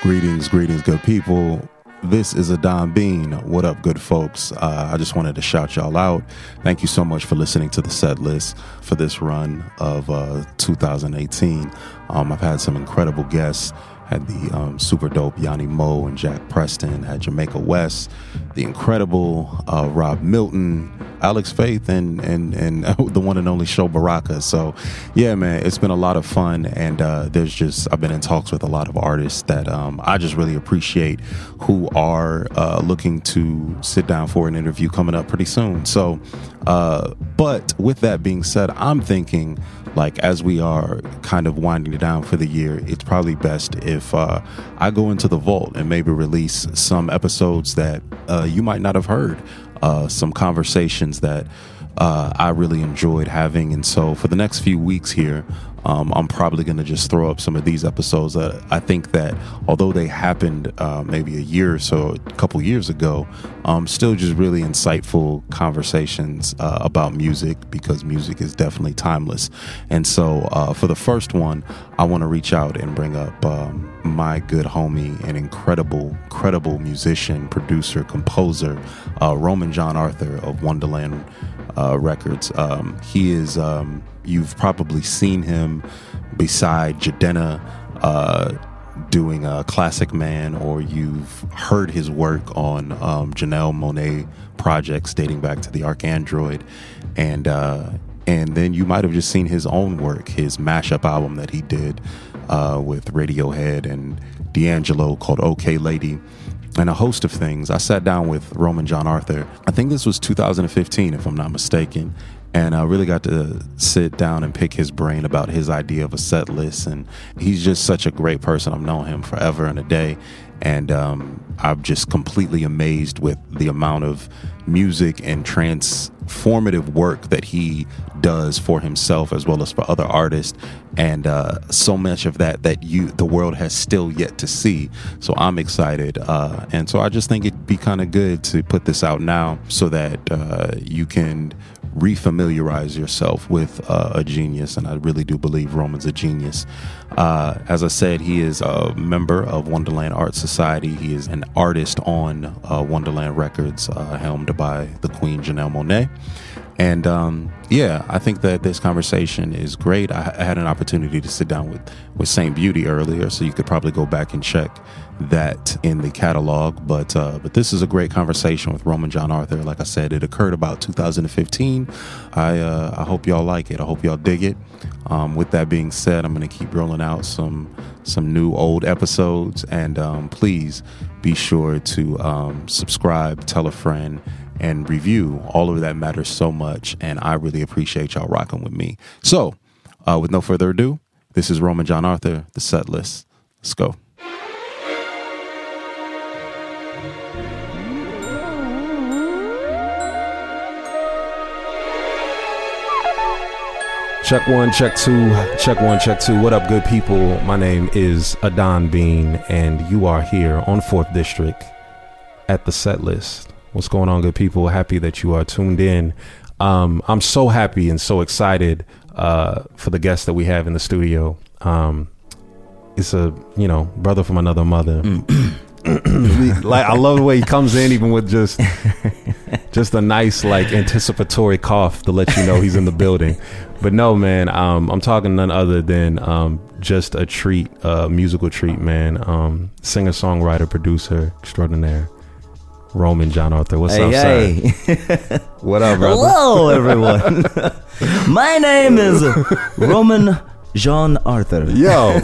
Greetings, greetings, good people. This is Adan Bean. What up, good folks? Uh, I just wanted to shout y'all out. Thank you so much for listening to the set list for this run of uh, 2018. Um, I've had some incredible guests had the um, super dope Yanni Moe and Jack Preston, had Jamaica West, the incredible uh, Rob Milton, Alex Faith, and and and the one and only Sho Baraka. So, yeah, man, it's been a lot of fun, and uh, there's just I've been in talks with a lot of artists that um, I just really appreciate who are uh, looking to sit down for an interview coming up pretty soon. So, uh, but with that being said, I'm thinking like as we are kind of winding it down for the year, it's probably best if uh, I go into the vault and maybe release some episodes that uh, you might not have heard, uh, some conversations that uh, I really enjoyed having. And so for the next few weeks here, um, I'm probably going to just throw up some of these episodes. that I think that although they happened uh, maybe a year or so, a couple years ago, um, still just really insightful conversations uh, about music because music is definitely timeless. And so uh, for the first one, I want to reach out and bring up um, my good homie and incredible, incredible musician, producer, composer, uh, Roman GianArthur of Wondaland uh, Records. Um, he is um, You've probably seen him beside Jidenna uh, doing a Classic Man, or you've heard his work on um, Janelle Monáe projects dating back to the ArchAndroid, and uh, and then you might have just seen his own work, his mashup album that he did uh, with Radiohead and D'Angelo called OK Lady and a host of things. I sat down with Roman GianArthur. I think this was 2015, if I'm not mistaken and I really got to sit down and pick his brain about his idea of a set list. And he's just such a great person. I've known him forever and a day, and um, I'm just completely amazed with the amount of music and transformative work that he does for himself as well as for other artists and uh, so much of that that you the world has still yet to see so i'm excited uh, and so i just think it'd be kind of good to put this out now so that uh, you can refamiliarize yourself with uh, a genius, and I really do believe Roman's a genius. Uh, as I said, he is a member of Wondaland Art Society. He is an artist on uh, Wondaland Records, uh, helmed by the Queen Janelle Monáe. And um, yeah, I think that this conversation is great. I, I, had an opportunity to sit down with with Saint Beauty earlier, so you could probably go back and check that in the catalog. But uh, but this is a great conversation with Roman GianArthur. Like I said, it occurred about 2015. I uh, I hope y'all like it. I hope y'all dig it. Um, with that being said, I'm going to keep rolling out some some new old episodes, and um, please be sure to um, subscribe, tell a friend and review. All of that matters so much, and I really appreciate y'all rocking with me. So, uh, with no further ado, this is Roman GianArthur, the set list. Let's go. Check one, check two, check one, check two. What up, good people? My name is Adan Bean, and you are here on 4th District at the set list. What's going on, good people? Happy that you are tuned in. Um, I'm so happy and so excited uh, for the guest that we have in the studio. Um, it's a you know brother from another mother. Like I love the way he comes in, even with just just a nice like anticipatory cough to let you know he's in the building. But no, man, um, I'm talking none other than um, just a treat, a uh, musical treat, man. Um, singer, songwriter, producer extraordinaire. Roman GianArthur. What's hey, up, hey. sir? what up, brother? Hello, everyone. My name is Roman GianArthur. Yo,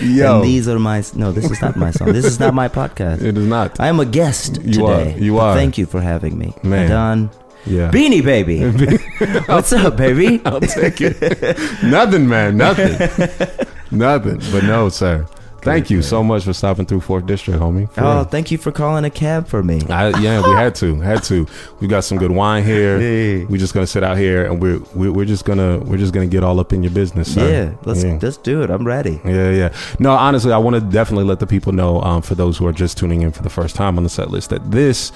yo. And these are my. No, this is not my song. This is not my podcast. It is not. I am a guest you today. Are. You are. Thank you for having me, man. Don. Yeah. Beanie baby. What's up, baby? I'll take it. Nothing, man. Nothing. Nothing. But no, sir. Thank you so much for stopping through Fourth District, homie. oh, real. thank you for calling a cab for me. I, yeah, we had to, had to. We got some good wine here. We're just gonna sit out here, and we're, we're we're just gonna we're just gonna get all up in your business. Sir. Yeah, let's yeah. let's do it. I'm ready. Yeah, yeah. No, honestly, I want to definitely let the people know, um, for those who are just tuning in for the first time on the set list, that this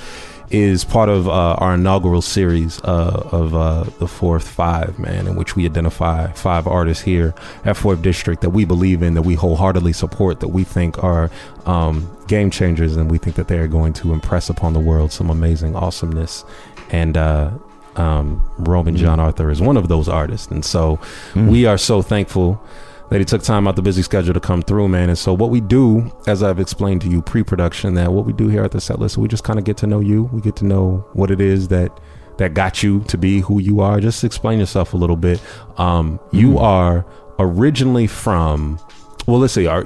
is part of uh, our inaugural series uh, of uh, the Fourth Five, man, in which we identify five artists here at Fourth District that we believe in, that we wholeheartedly support, that we think are um, game changers, and we think that they are going to impress upon the world some amazing awesomeness. And uh, um, Roman Mm-hmm. GianArthur is one of those artists, and so we are so thankful that he took time out the busy schedule to come through, man. And so what we do, as I've explained to you pre-production, that what we do here at the set list, we just kind of get to know you. We get to know what it is that that got you to be who you are. Just explain yourself a little bit. Um, you are originally from, well, let's see. Are,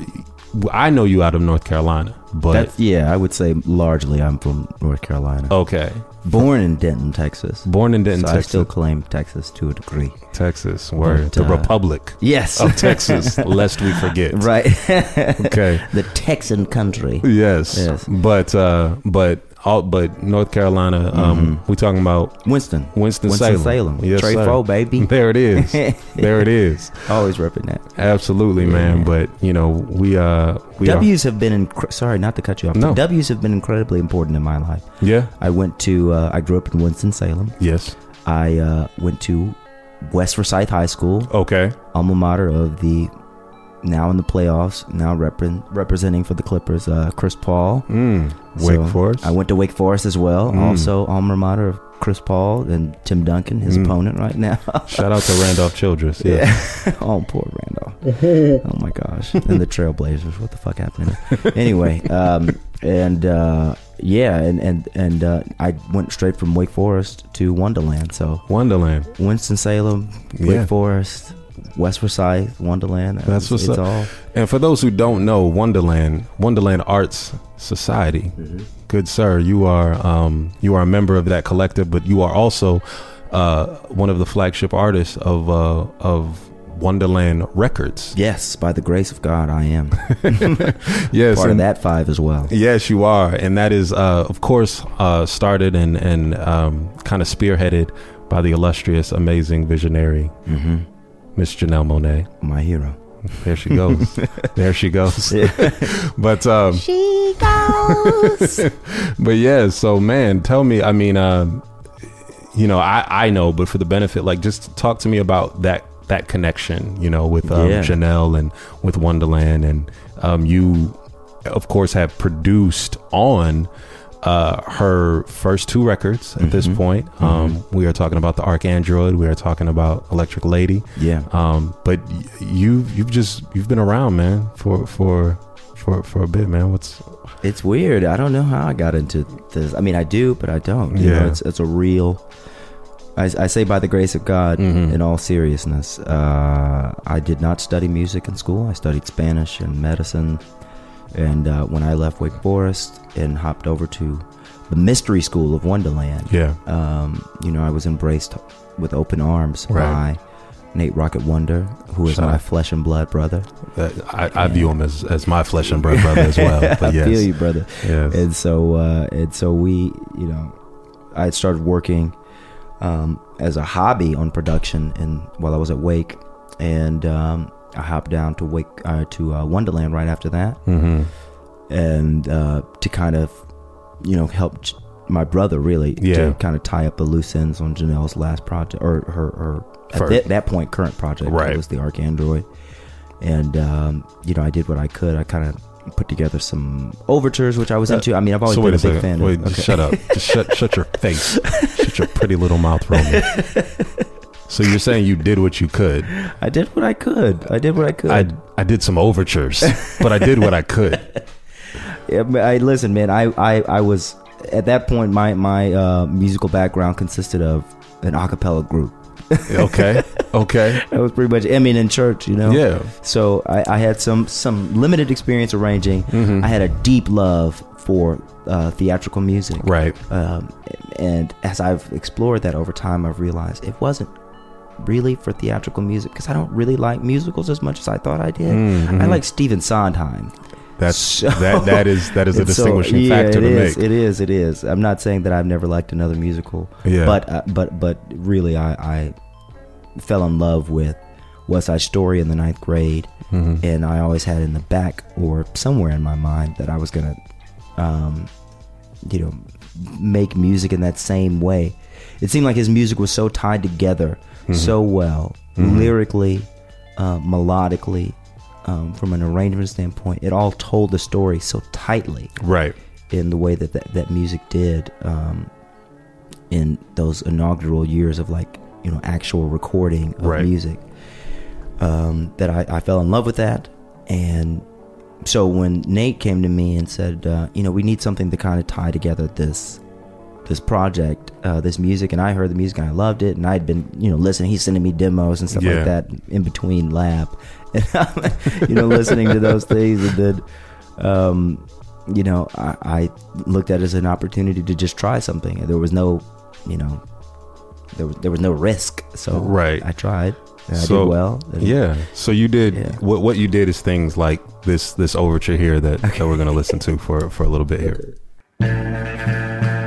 I know you out of North Carolina, but That's, yeah, I would say largely I'm from North Carolina. okay, Born in Denton, Texas. born in Denton, so I still claim Texas to a degree. Texas, where the uh, Republic Yes. of Texas, lest we forget. right. Okay. the Texan country. Yes. Yes. But uh but all but North Carolina, um we talking about Winston. Winston, Winston Salem. Salem. Yes, Trey. Fo, baby. There it is. there it is. Always repping that. Absolutely, man. But you know, we uh we are, W's have been, inc- sorry, not to cut you off. No. W's have been incredibly important in my life. Yeah. I went to, uh, I grew up in Winston-Salem. Yes. I uh, went to West Forsyth High School, Okay. alma mater of the now in the playoffs, now repre- representing for the Clippers, uh, Chris Paul. Mm. So, Wake Forest. I went to Wake Forest as well. Mm. Also, alma mater of Chris Paul and Tim Duncan, his Mm. opponent right now. Shout out to Randolph Childress. Yeah. Yeah. oh, poor Randolph. oh my gosh. And the Trailblazers. What the fuck happened? anyway, um, and uh, yeah, and and and uh, I went straight from Wake Forest to Wondaland. So Wondaland. Winston Salem, Yeah. Wake Forest, West Forsyth, Wondaland. That's what's it's up. all. And for those who don't know, Wondaland, Wondaland Arts Society. Good sir, you are um, you are a member of that collective, but you are also uh, one of the flagship artists of uh, of Wondaland Records. Yes, by the grace of God, I am Yes, part of that five as well. Yes, you are, and that is, uh, of course, uh, started and and um, kind of spearheaded by the illustrious, amazing visionary hmm Miss Janelle Monáe. My hero. There she goes. there she goes. Yeah. but um, She goes. but yeah, so man, tell me. I mean, um, you know, I I know, but for the benefit, like, just talk to me about that that connection. You know, with um, Yeah. Janelle and with Wondaland, and um, you, of course, have produced on. Uh, her first two records at this Mhm. point. Um, We are talking about the ArchAndroid. We are talking about Electric Lady. Yeah. Um, but y- you you've just you've been around, man, for for for for a bit, man. What's It's weird. I don't know how I got into this. I mean, I do, but I don't. You Yeah. know, it's it's a real. I, I say by the grace of God, Mhm. in all seriousness, uh, I did not study music in school. I studied Spanish and medicine, and uh, when I left Wake Forest and hopped over to the Mystery School of Wondaland, yeah? um, you know, I was embraced with open arms Right. by Nate Rocket Wonder, who is Shout my out. flesh and blood brother. Uh, I, I view him as, as my flesh and blood brother as well. But I yes, feel you, brother. yes. and so uh, and so we you know i started working um, as a hobby on production and while i was at wake and um, i hopped down to wake uh, to uh, wondaland right after that hmm and uh, to kind of you know help j- my brother really Yeah. to kind of tie up the loose ends on janelle's last project or her, her at First. that, point current project Right. was the archandroid and um, you know i did what i could i kind of put together some overtures which i was Uh, into i mean i've always so been a big second. fan Wait, of okay. shut up. Just shut shut your face. shut your pretty little mouth, Roman. So you're saying you did what you could. I did what I could. I did what I could. I I did some overtures, but I did what I could. Yeah, I listen, man. I, I, I was at that point. My my uh, musical background consisted of an a cappella group. Okay. Okay. That was pretty much. I mean, in church, you know. Yeah. So I, I had some some limited experience arranging. Mhm. I had a deep love for uh, theatrical music. Right. Um, and as I've explored that over time, I've realized it wasn't really for theatrical music because I don't really like musicals as much as I thought I did. Mhm. I like Stephen Sondheim. That's So- that that is that is a And so, distinguishing yeah, factor it to is, make. It is. It is. I'm not saying that I've never liked another musical, Yeah. but uh, but but really, I, I fell in love with West Side Story in the ninth grade, Mhm. and I always had in the back or somewhere in my mind that I was gonna um, you know, make music in that same way. It seemed like his music was so tied together so well, lyrically, uh, melodically, um, from an arrangement standpoint. It all told the story so tightly Right. in the way that that, that music did um, in those inaugural years of like you know actual recording of Right. music um, that I, I fell in love with that and so when Nate came to me and said uh, you know we need something to kind of tie together this this project uh, this music and I heard the music and I loved it and I'd been you know listening he's sending me demos and stuff Yeah. like that in between lab and I'm, you know listening to those things and then um, you know, I, I looked at it as an opportunity to just try something. And there was no, you know, there was there was no risk. So Right. I tried. And I So, did well. and- Yeah. So you did Yeah. what what you did is things like this this overture here that, that we're gonna listen to for for a little bit here.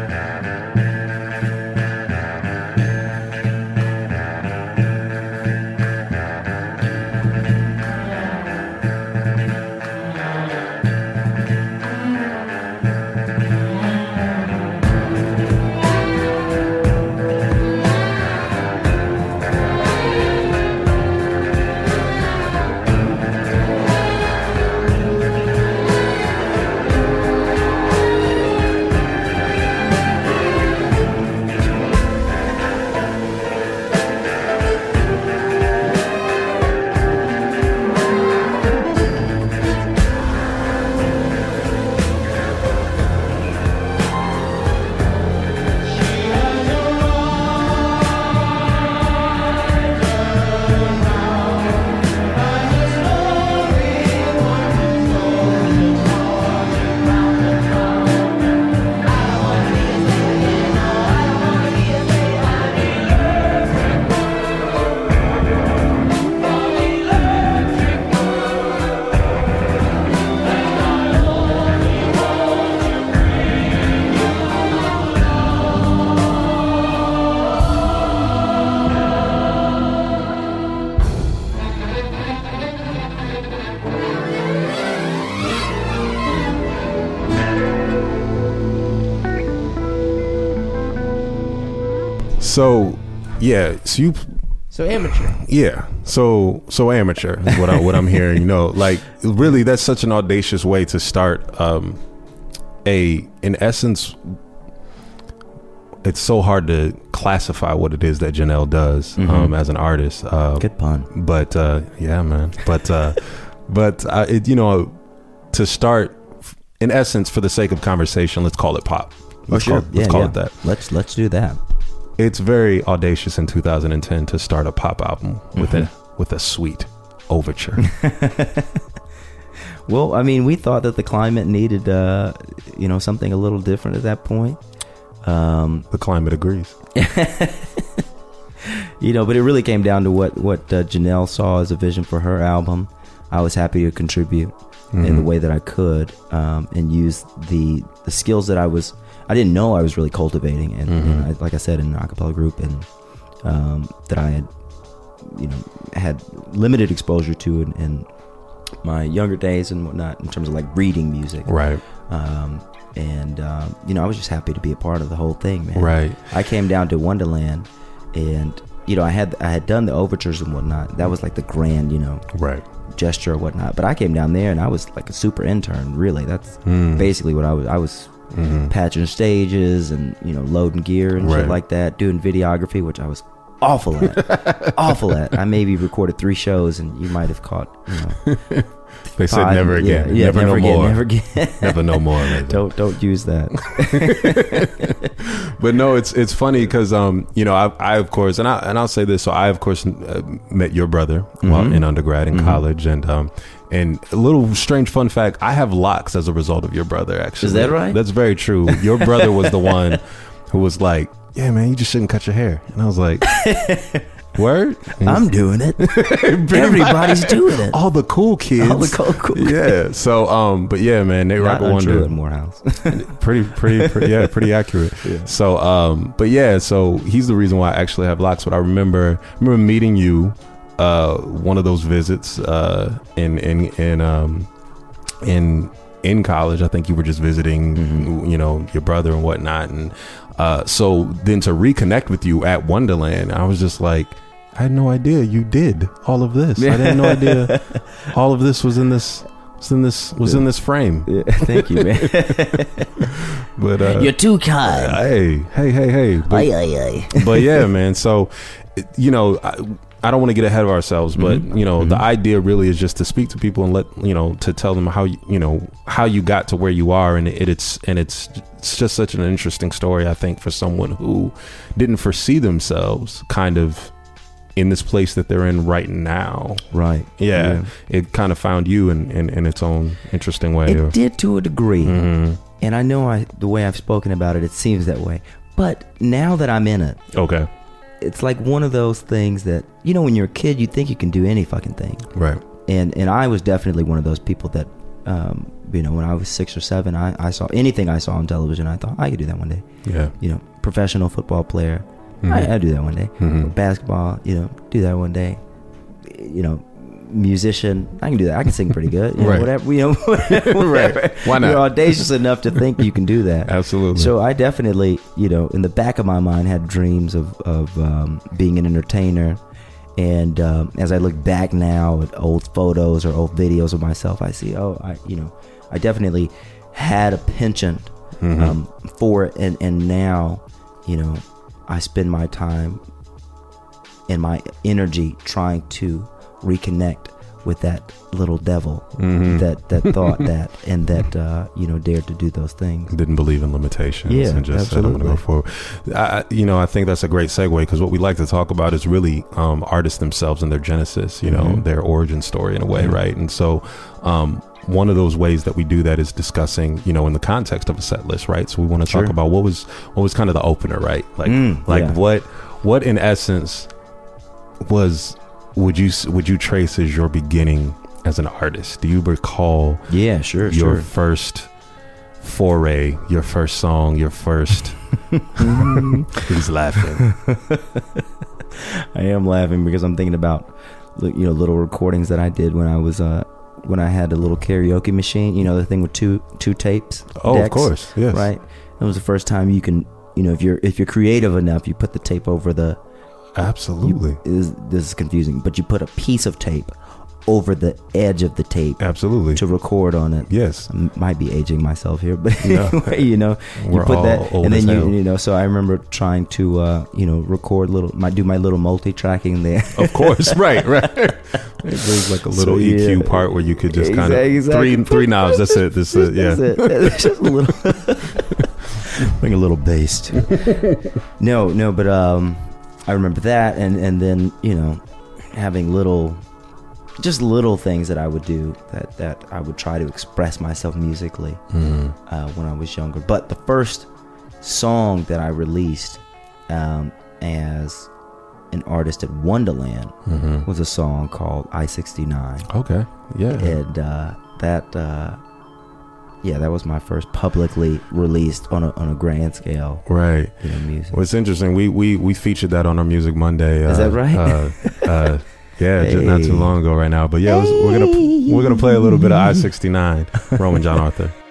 yeah, so you So amateur. yeah, so so amateur is what I what I'm hearing. You know, like really, that's such an audacious way to start um, a in essence. It's so hard to classify what it is that Janelle does um, as an artist. Uh, Good pun. but uh, yeah, man. But uh, but uh, it, you know, to start, in essence, for the sake of conversation, let's call it pop. Let's call, it, let's Oh, yeah, call yeah. it that. Let's let's do that. It's very audacious in 2010 to start a pop album with Mm-hmm. a with a sweet overture. Well, I mean, we thought that the climate needed, uh, you know, something a little different at that point. Um, the climate agrees. you know, but it really came down to what what uh, Janelle saw as a vision for her album. I was happy to contribute in the way that I could um, and use the the skills that I was I didn't know I was really cultivating, and, and I, like I said in an acapella group, and um, that I had you know had limited exposure to in, in my younger days and whatnot in terms of like reading music, Right. um, and um, you know I was just happy to be a part of the whole thing, man. Right. I came down to Wondaland, and you know I had I had done the overtures and whatnot. That was like the grand, you know, Right. gesture or whatnot. But I came down there and I was like a super intern. Really, that's Hmm. basically what I was. I was patching stages and you know loading gear and Right. shit like that, doing videography, which I was awful at. awful at. I maybe recorded three shows, and you might have caught. You know, They said five- never again. Yeah, never, no again, more. Never again. Never no more. maybe. don't don't use that. but no, it's it's funny because um you know I, I of course and I and I'll say this so I of course uh, met your brother Mm-hmm. in undergrad in college and um and a little strange fun fact I have locks as a result of your brother actually Is that right? that's very true your brother was the one who was like yeah man you just shouldn't cut your hair and I was like word I'm doing it. Everybody's doing it. all the cool kids All the cool- cool yeah so um but yeah man Nate Not Rocker untrue Wonder at Morehouse. pretty pretty, pretty yeah pretty accurate Yeah. so um but yeah so he's the reason why i actually have locks but i remember remember meeting you uh one of those visits uh in in in um in in college. I think you were just visiting, Mm-hmm. you know, your brother and whatnot. And uh, so then to reconnect with you at Wondaland, I was just like, I had no idea you did all of this. I had no idea all of this was in this was in this was in this frame. Yeah, thank you, man. But uh, You're too kind. hey, hey, hey, hey. But, Ay, ay, ay. but yeah, man. So, you know, I, I don't want to get ahead of ourselves, but Mm-hmm. you know, the idea really is just to speak to people and let you know to tell them how you you know how you got to where you are, and it, it's and it's it's just such an interesting story. I think for someone who didn't foresee themselves kind of in this place that they're in right now. right. Yeah, it kind of found you in, in, in its own interesting way. It or- did to a degree. Mhm. And I know I the way I've spoken about it, it seems that way. But now that I'm in it, Okay, it's like one of those things that you know when you're a kid you think you can do any fucking thing. right. And and I was definitely one of those people that um, you know, when I was six or seven, I, I saw anything I saw on television. I thought I could do that one day. Yeah. You know, professional football player, Mhm. I, I'd do that one day. Mhm. Basketball, you know, do that one day. You know, musician, I can do that. I can sing pretty good. You know, Right. Whatever. You know, whatever. Right. Why not? You're audacious enough to think you can do that. Absolutely. So I definitely, you know, in the back of my mind, had dreams of of um, being an entertainer. And um, as I look back now at old photos or old videos of myself, I see, oh, I, you know, I definitely had a penchant Mm-hmm. um, for it, and and now, you know, I spend my time and my energy trying to reconnect with that little devil Mhm. that that thought that and that uh, you know dared to do those things. didn't believe in limitations Yeah, and just said I'm going to go absolutely. forward. I, you know, I think that's a great segue because what we like to talk about is really um, artists themselves and their genesis, you know, Mhm. their origin story in a way, Yeah. right? And so, um, one of those ways that we do that is discussing, you know, in the context of a set list, right? So we want to Sure. talk about what was what was kind of the opener, right? Like, Mm, like yeah. what what in essence was would you would you trace as your beginning as an artist? Do you recall? Yeah, sure, your sure. first foray, your first song, your first. He's laughing. I am laughing because I'm thinking about you know little recordings that I did when I was uh when I had a little karaoke machine. You know the thing with two two tapes. Oh, of course, yes. Right. It was the first time you can you know if you're if you're creative enough, you put the tape over the. Absolutely, You, is, this is confusing, but you put a piece of tape over the edge of the tape absolutely. to record on it. yes, I might be aging myself here, but No. anyway, you know, We're you put that, and then you, hell. you know. So I remember trying to, uh, you know, record little, my do my little multi-tracking there. of course. right, right. There's like a little So, yeah. EQ part where you could just kind of Exactly, exactly. three three knobs. That's it. That's it. Yeah. That's it. It's just a little, bring a little bass. No, no, but um, I remember that, and and then you know, having little, just little things that I would do that that I would try to express myself musically. Mhm. uh, when I was younger. But the first song that I released um, as an artist at Wondaland Mhm. was a song called I 69. Okay. Yeah. And uh, that, uh, yeah, that was my first publicly released on a, on a grand scale, Right. you know, music. Well, it's interesting. We we we featured that on our Music Monday. Is uh, that right? Uh, uh, yeah, just not too long ago, right now. But yeah, it was- we're gonna we're gonna play a little bit of I sixty nine, Roman GianArthur.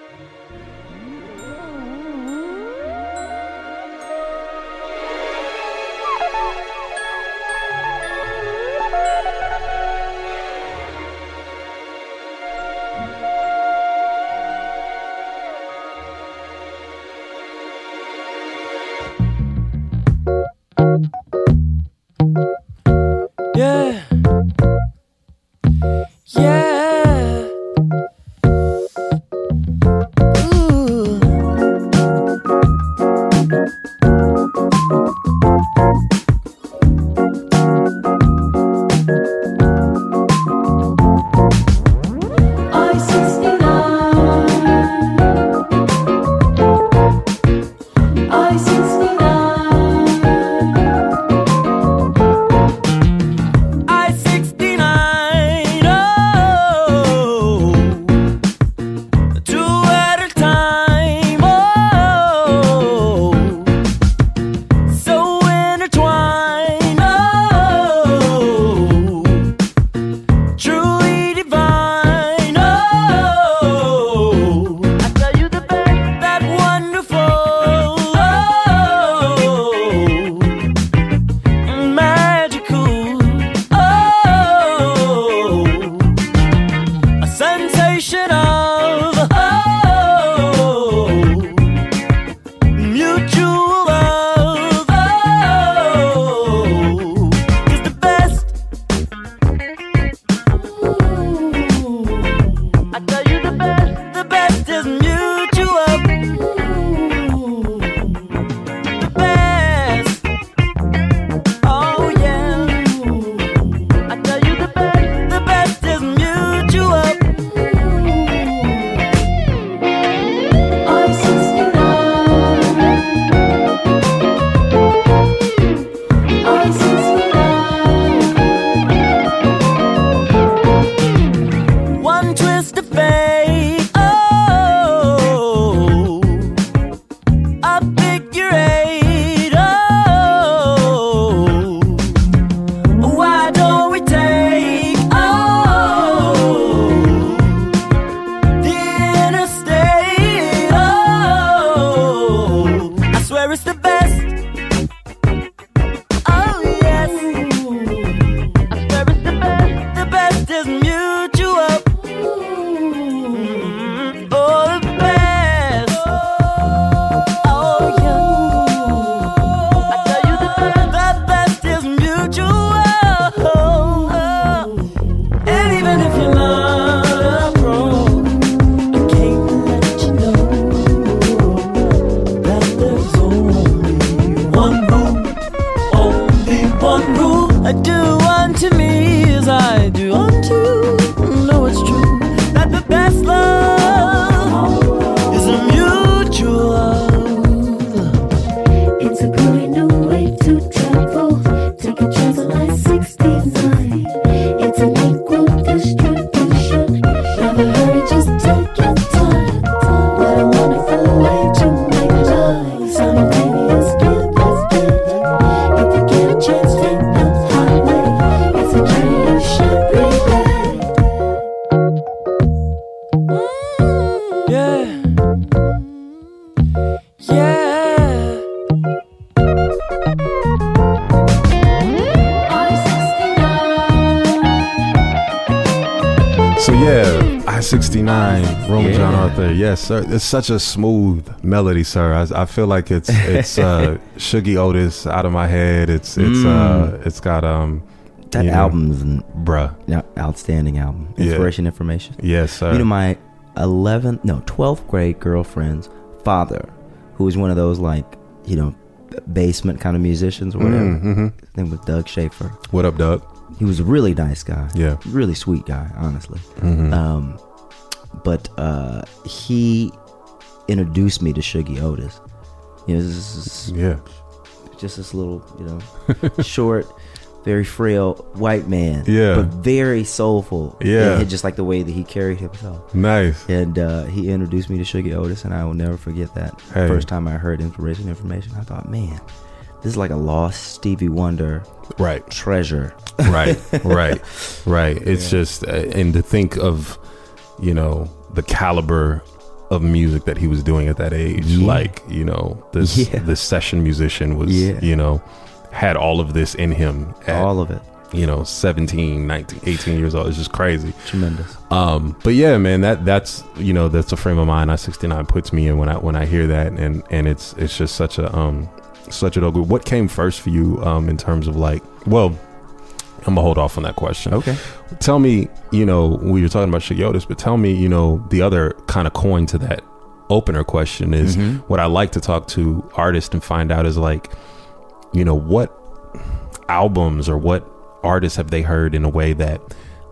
Yes, sir. It's such a smooth melody, sir. I, I feel like it's it's uh, Shuggie Otis out of my head. It's it's uh, it's got um That know, album's an bruh. yeah, outstanding album. Yeah. Inspiration, information. Yes, sir. You know, my 11th, no, 12th grade girlfriend's father, who was one of those like, you know, basement kind of musicians or whatever. mm-hmm. His name was Doug Schaefer. What up, Doug? He was a really nice guy. Yeah. Really sweet guy, honestly. Mhm. Um, but uh, he introduced me to Shuggie Otis. You know, this is yeah. just this little, you know, short, very frail white man. Yeah. But very soulful. Yeah. And just like the way that he carried himself. Nice. And uh, he introduced me to Shuggie Otis, and I will never forget that. Hey. First time I heard Inspiration Information, I thought, man, this is like a lost Stevie Wonder Right. treasure. right right right it's just uh, and to think of you know the caliber of music that he was doing at that age Yeah. like you know this Yeah. this session musician was Yeah. you know had all of this in him at All of it. you know 17 19 18 years old it's just crazy Tremendous. um but yeah man that that's you know that's a frame of mind i 69 puts me in when i when i hear that and and it's it's just such a um such a dope group. what came first for you um in terms of like well i'm gonna hold off on that question Okay. tell me you know we were talking about Shuggie Otis, but tell me you know the other kind of coin to that opener question is Mhm. what i like to talk to artists and find out is like you know what albums or what artists have they heard in a way that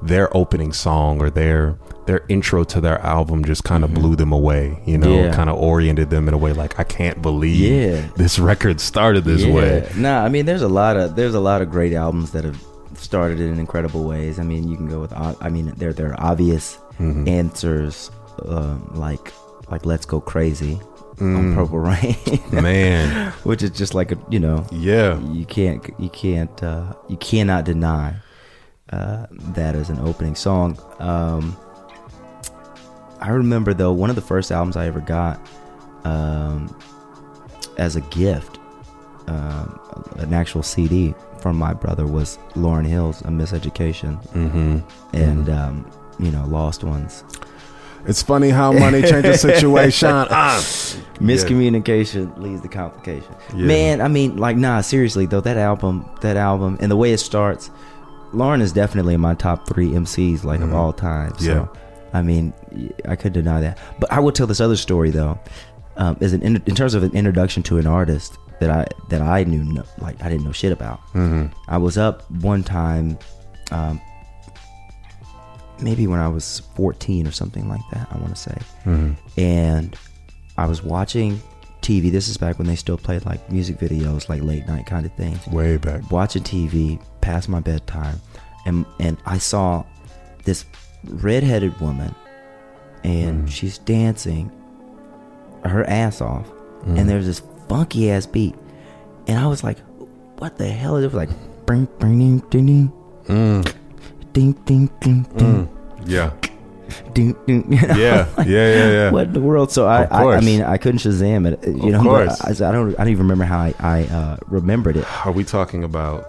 their opening song or their their intro to their album just kind of blew them away you know Mm-hmm. Yeah. kind of oriented them in a way like i can't believe Yeah. this record started this yeah. way Nah, I mean, there's a lot of there's a lot of great albums that have started in incredible ways. I mean, you can go with I mean, there there are obvious Mhm. answers um, like like Let's Go Crazy Mm. on Purple Rain, man which is just like a you know yeah you can't you can't uh, you cannot deny uh, that as an opening song. Um, I remember though one of the first albums I ever got um, as a gift, um, an actual CD from my brother was Lauryn Hill's "A Miseducation" mm-hmm. and um, you know "Lost Ones." It's funny how money changes situation. Ah. Miscommunication leads to complication. Yeah. Man, I mean, like, nah, seriously though, that album, that album, and the way it starts, Lauryn is definitely in my top three MCs, like Mhm. of all time. So, Yeah. I mean, I could deny that. But I will tell this other story though, um, as an in, in terms of an introduction to an artist that I that I knew no, like I didn't know shit about. Mhm. I was up one time, um, maybe when I was 14 or something like that. I want to say Mhm. and I was watching TV. This is back when they still played like music videos, like late night kind of thing. Way back. Watching TV past my bedtime, and and I saw this redheaded woman, and Mm. she's dancing her ass off, Mm. and there's this funky ass beat, and I was like, "What the hell?" is It was like, "Bring, bring, ding, ding, ding, Mm. ding, ding, ding, ding, Mm. Yeah. ding, ding." You know? Yeah. Yeah. Yeah. Yeah. what in the world? So I, I, I mean, I couldn't Shazam it. You Of know, course. I, I don't, I don't even remember how I, I uh, remembered it. Are we talking about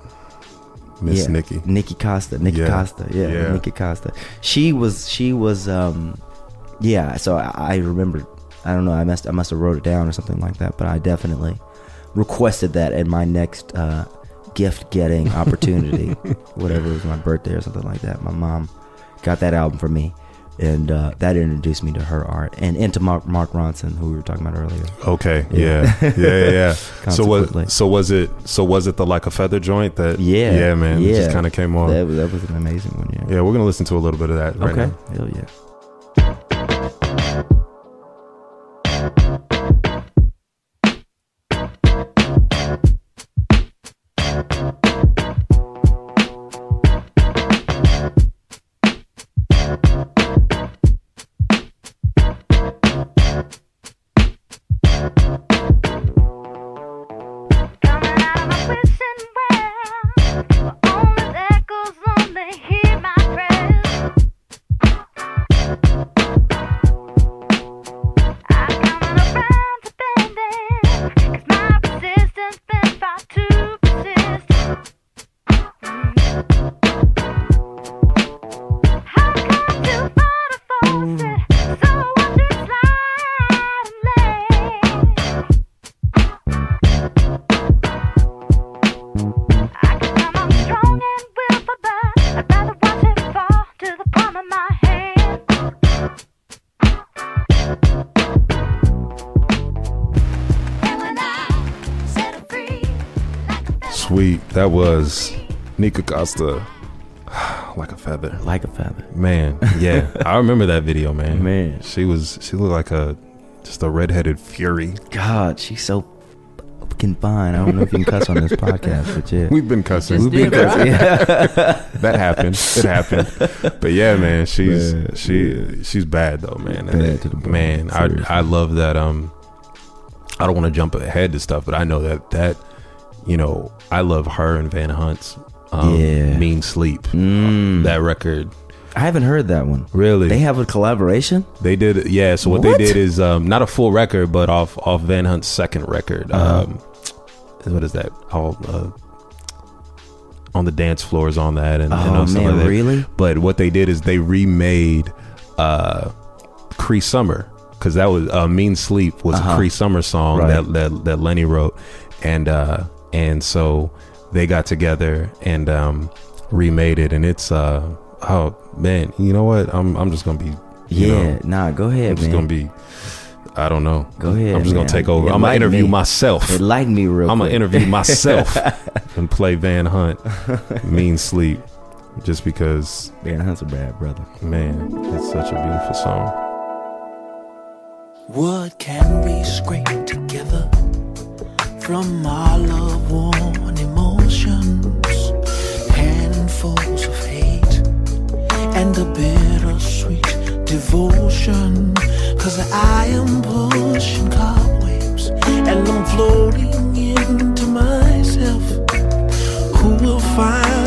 Miss yeah. Nikka? Nikka Costa, Nikka Yeah. Costa, yeah, Yeah. Nikka Costa. She was, she was, um, yeah. So I, I remember. I don't know. I must, I must have wrote it down or something like that. But I definitely requested that at my next uh, gift getting opportunity, whatever it was my birthday or something like that. My mom got that album for me. And uh, that introduced me to her art and into Mark, Mark Ronson, who we were talking about earlier. Okay. Yeah. Yeah. Yeah. Yeah. so was so was it so was it the like a feather joint that Yeah, yeah man it yeah. just kind of came on That, was- that was an amazing one, yeah. yeah we're gonna listen to a little bit of that right okay. now. Hell yeah. That was Nikka Costa, like a feather. Like a feather. Man, yeah, I remember that video, man. Man. she was she looked like a just a redheaded fury. God, she's so fucking fine. I don't know if you can cuss on this podcast, but yeah. We've been cussing. We've been cussing. That happened. It happened. But yeah, man, she's Man, she she's bad though, man. Bad it- to the bone, man, I. I love that. Um, I don't want to jump ahead to stuff, but I know that that you know I love her and Van Hunt's um, Yeah. Mean Sleep. Mm. That record, I haven't heard that one. really. They have a collaboration? They did, yeah. So what, What? they did is um, not a full record, but off off Van Hunt's second record. Uh-huh. Um, what is that? All uh, on the dance floors on that, and, and Oh, stuff man, like that. really? But what they did is they remade uh, Cree Summer because that was uh, Mean Sleep was Uh-huh. a Cree Summer song Right. that, that that Lenny wrote, and uh, and so they got together and um, remade it, and it's uh, oh man, you know what? I'm I'm just gonna be you Yeah. know, nah, go ahead, I'm just man. gonna be. I don't know. Go ahead, I'm just man. gonna take over. I'm gonna interview me. myself. Enlighten me real I'm gonna interview myself and play Van Hunt, Mean Sleep, just because, Van Hunt's a bad brother. man, it's such a beautiful song. What can we scrape together from our love worn emotions? Handfuls of hate and a bittersweet devotion. Cause I am pushing cobwebs and I'm floating into myself. Who will find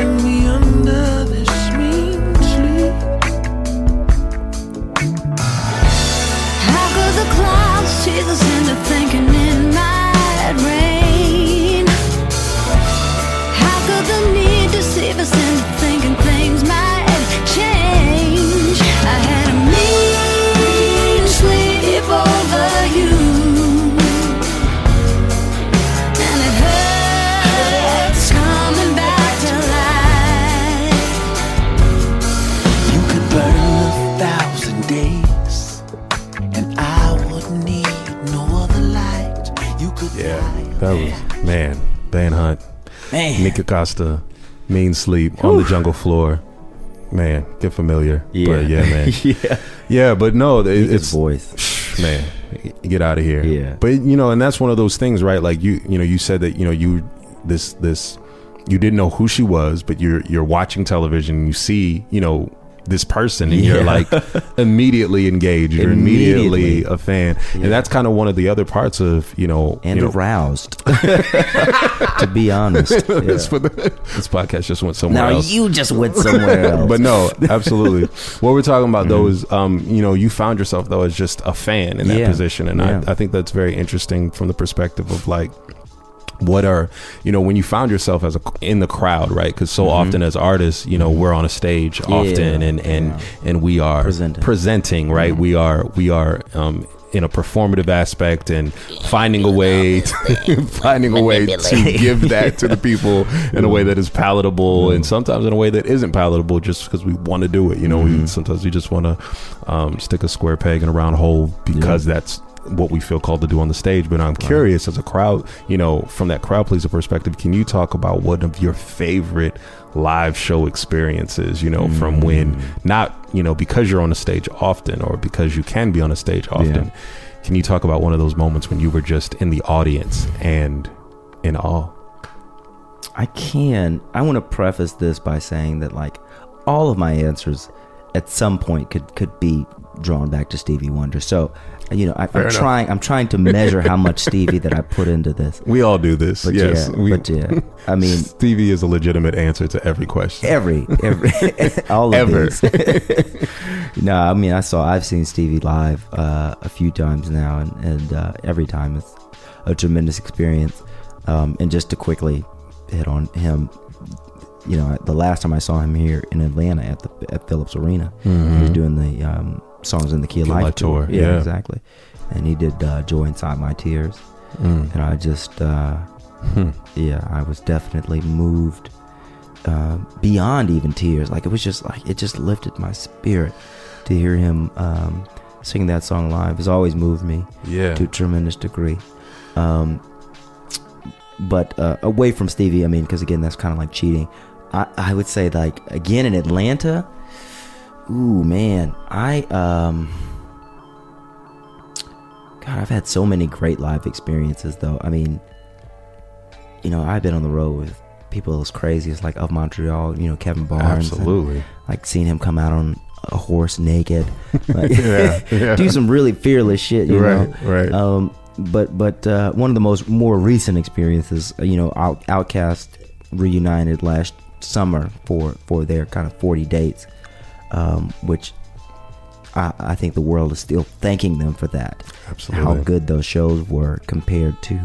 man, Van Hunt, Man. Nikka Costa, Mean Sleep on the jungle floor. Man, get familiar. but yeah, man, yeah. yeah, but no, it, it's voice. man get out of here Yeah. but you know and that's one of those things right like you you know you said that you know you this this you didn't know who she was but you're you're watching television and you see you know this person and you're like immediately engaged you're immediately, Immediately. a fan Yeah. and that's kind of one of the other parts of you know And you know, aroused. to be honest. Yeah. this, for the, this podcast just went somewhere Now else you just went somewhere else. but no, absolutely. what we're talking about though Mm-hmm. is, um, you know, you found yourself though as just a fan in that Yeah. position, and Yeah. I, I think that's very interesting from the perspective of like. What are you know when you found yourself as a in the crowd right because so often as artists you know we're on a stage often Mm-hmm. And and Yeah. and we are Presenting. presenting right Mhm. we are we are um in a performative aspect and finding a way to, finding a way to give that to the people in a way that is palatable and sometimes in a way that isn't palatable just because we want to do it you know Mm-hmm. we sometimes we just want to um, stick a square peg in a round hole because that's what we feel called to do on the stage but i'm curious as a crowd you know from that crowd pleaser perspective can you talk about one of your favorite live show experiences you know from when mm. not you know because you're on a stage often or because you can be on a stage often can you talk about one of those moments when you were just in the audience and in awe? I can. I want to preface this by saying that like all of my answers at some point could could be drawn back to Stevie Wonder. So, you know, I, I'm enough. trying. I'm trying to measure how much Stevie that I put into this. we all do this But yes yeah, we, but yeah. I mean, stevie is a legitimate answer to every question every every all of Ever. these. no, I mean I saw I've seen Stevie live uh, a few times now, and and uh, every time it's a tremendous experience. Um, and just to quickly hit on him, you know, the last time I saw him here in Atlanta at the at Phillips Arena, he was doing the um, songs in the Key of Life, Life tour, Yeah, yeah. exactly. And he did uh, "Joy Inside My Tears," Mm. and I just. Uh, Hmm. yeah, I was definitely moved uh, beyond even tears. Like it was just like it just lifted my spirit to hear him um, sing that song live. Has always moved me yeah to a tremendous degree. Um, but uh, away from Stevie, I mean, because again, that's kind of like cheating. I, I would say like again in Atlanta. Ooh man, I um. God, I've had so many great live experiences though. I mean, you know, I've been on the road with people as crazy as like of Montreal, you know, Kevin Barnes. and, Absolutely. like seeing him come out on a horse naked, like, Yeah, yeah. do some really fearless shit. You Right, know? right. Um, but but uh, one of the most more recent experiences, you know, Out, Outkast reunited last summer for for their kind of forty dates, um, which I, I think the world is still thanking them for that. Absolutely. How good those shows were compared to,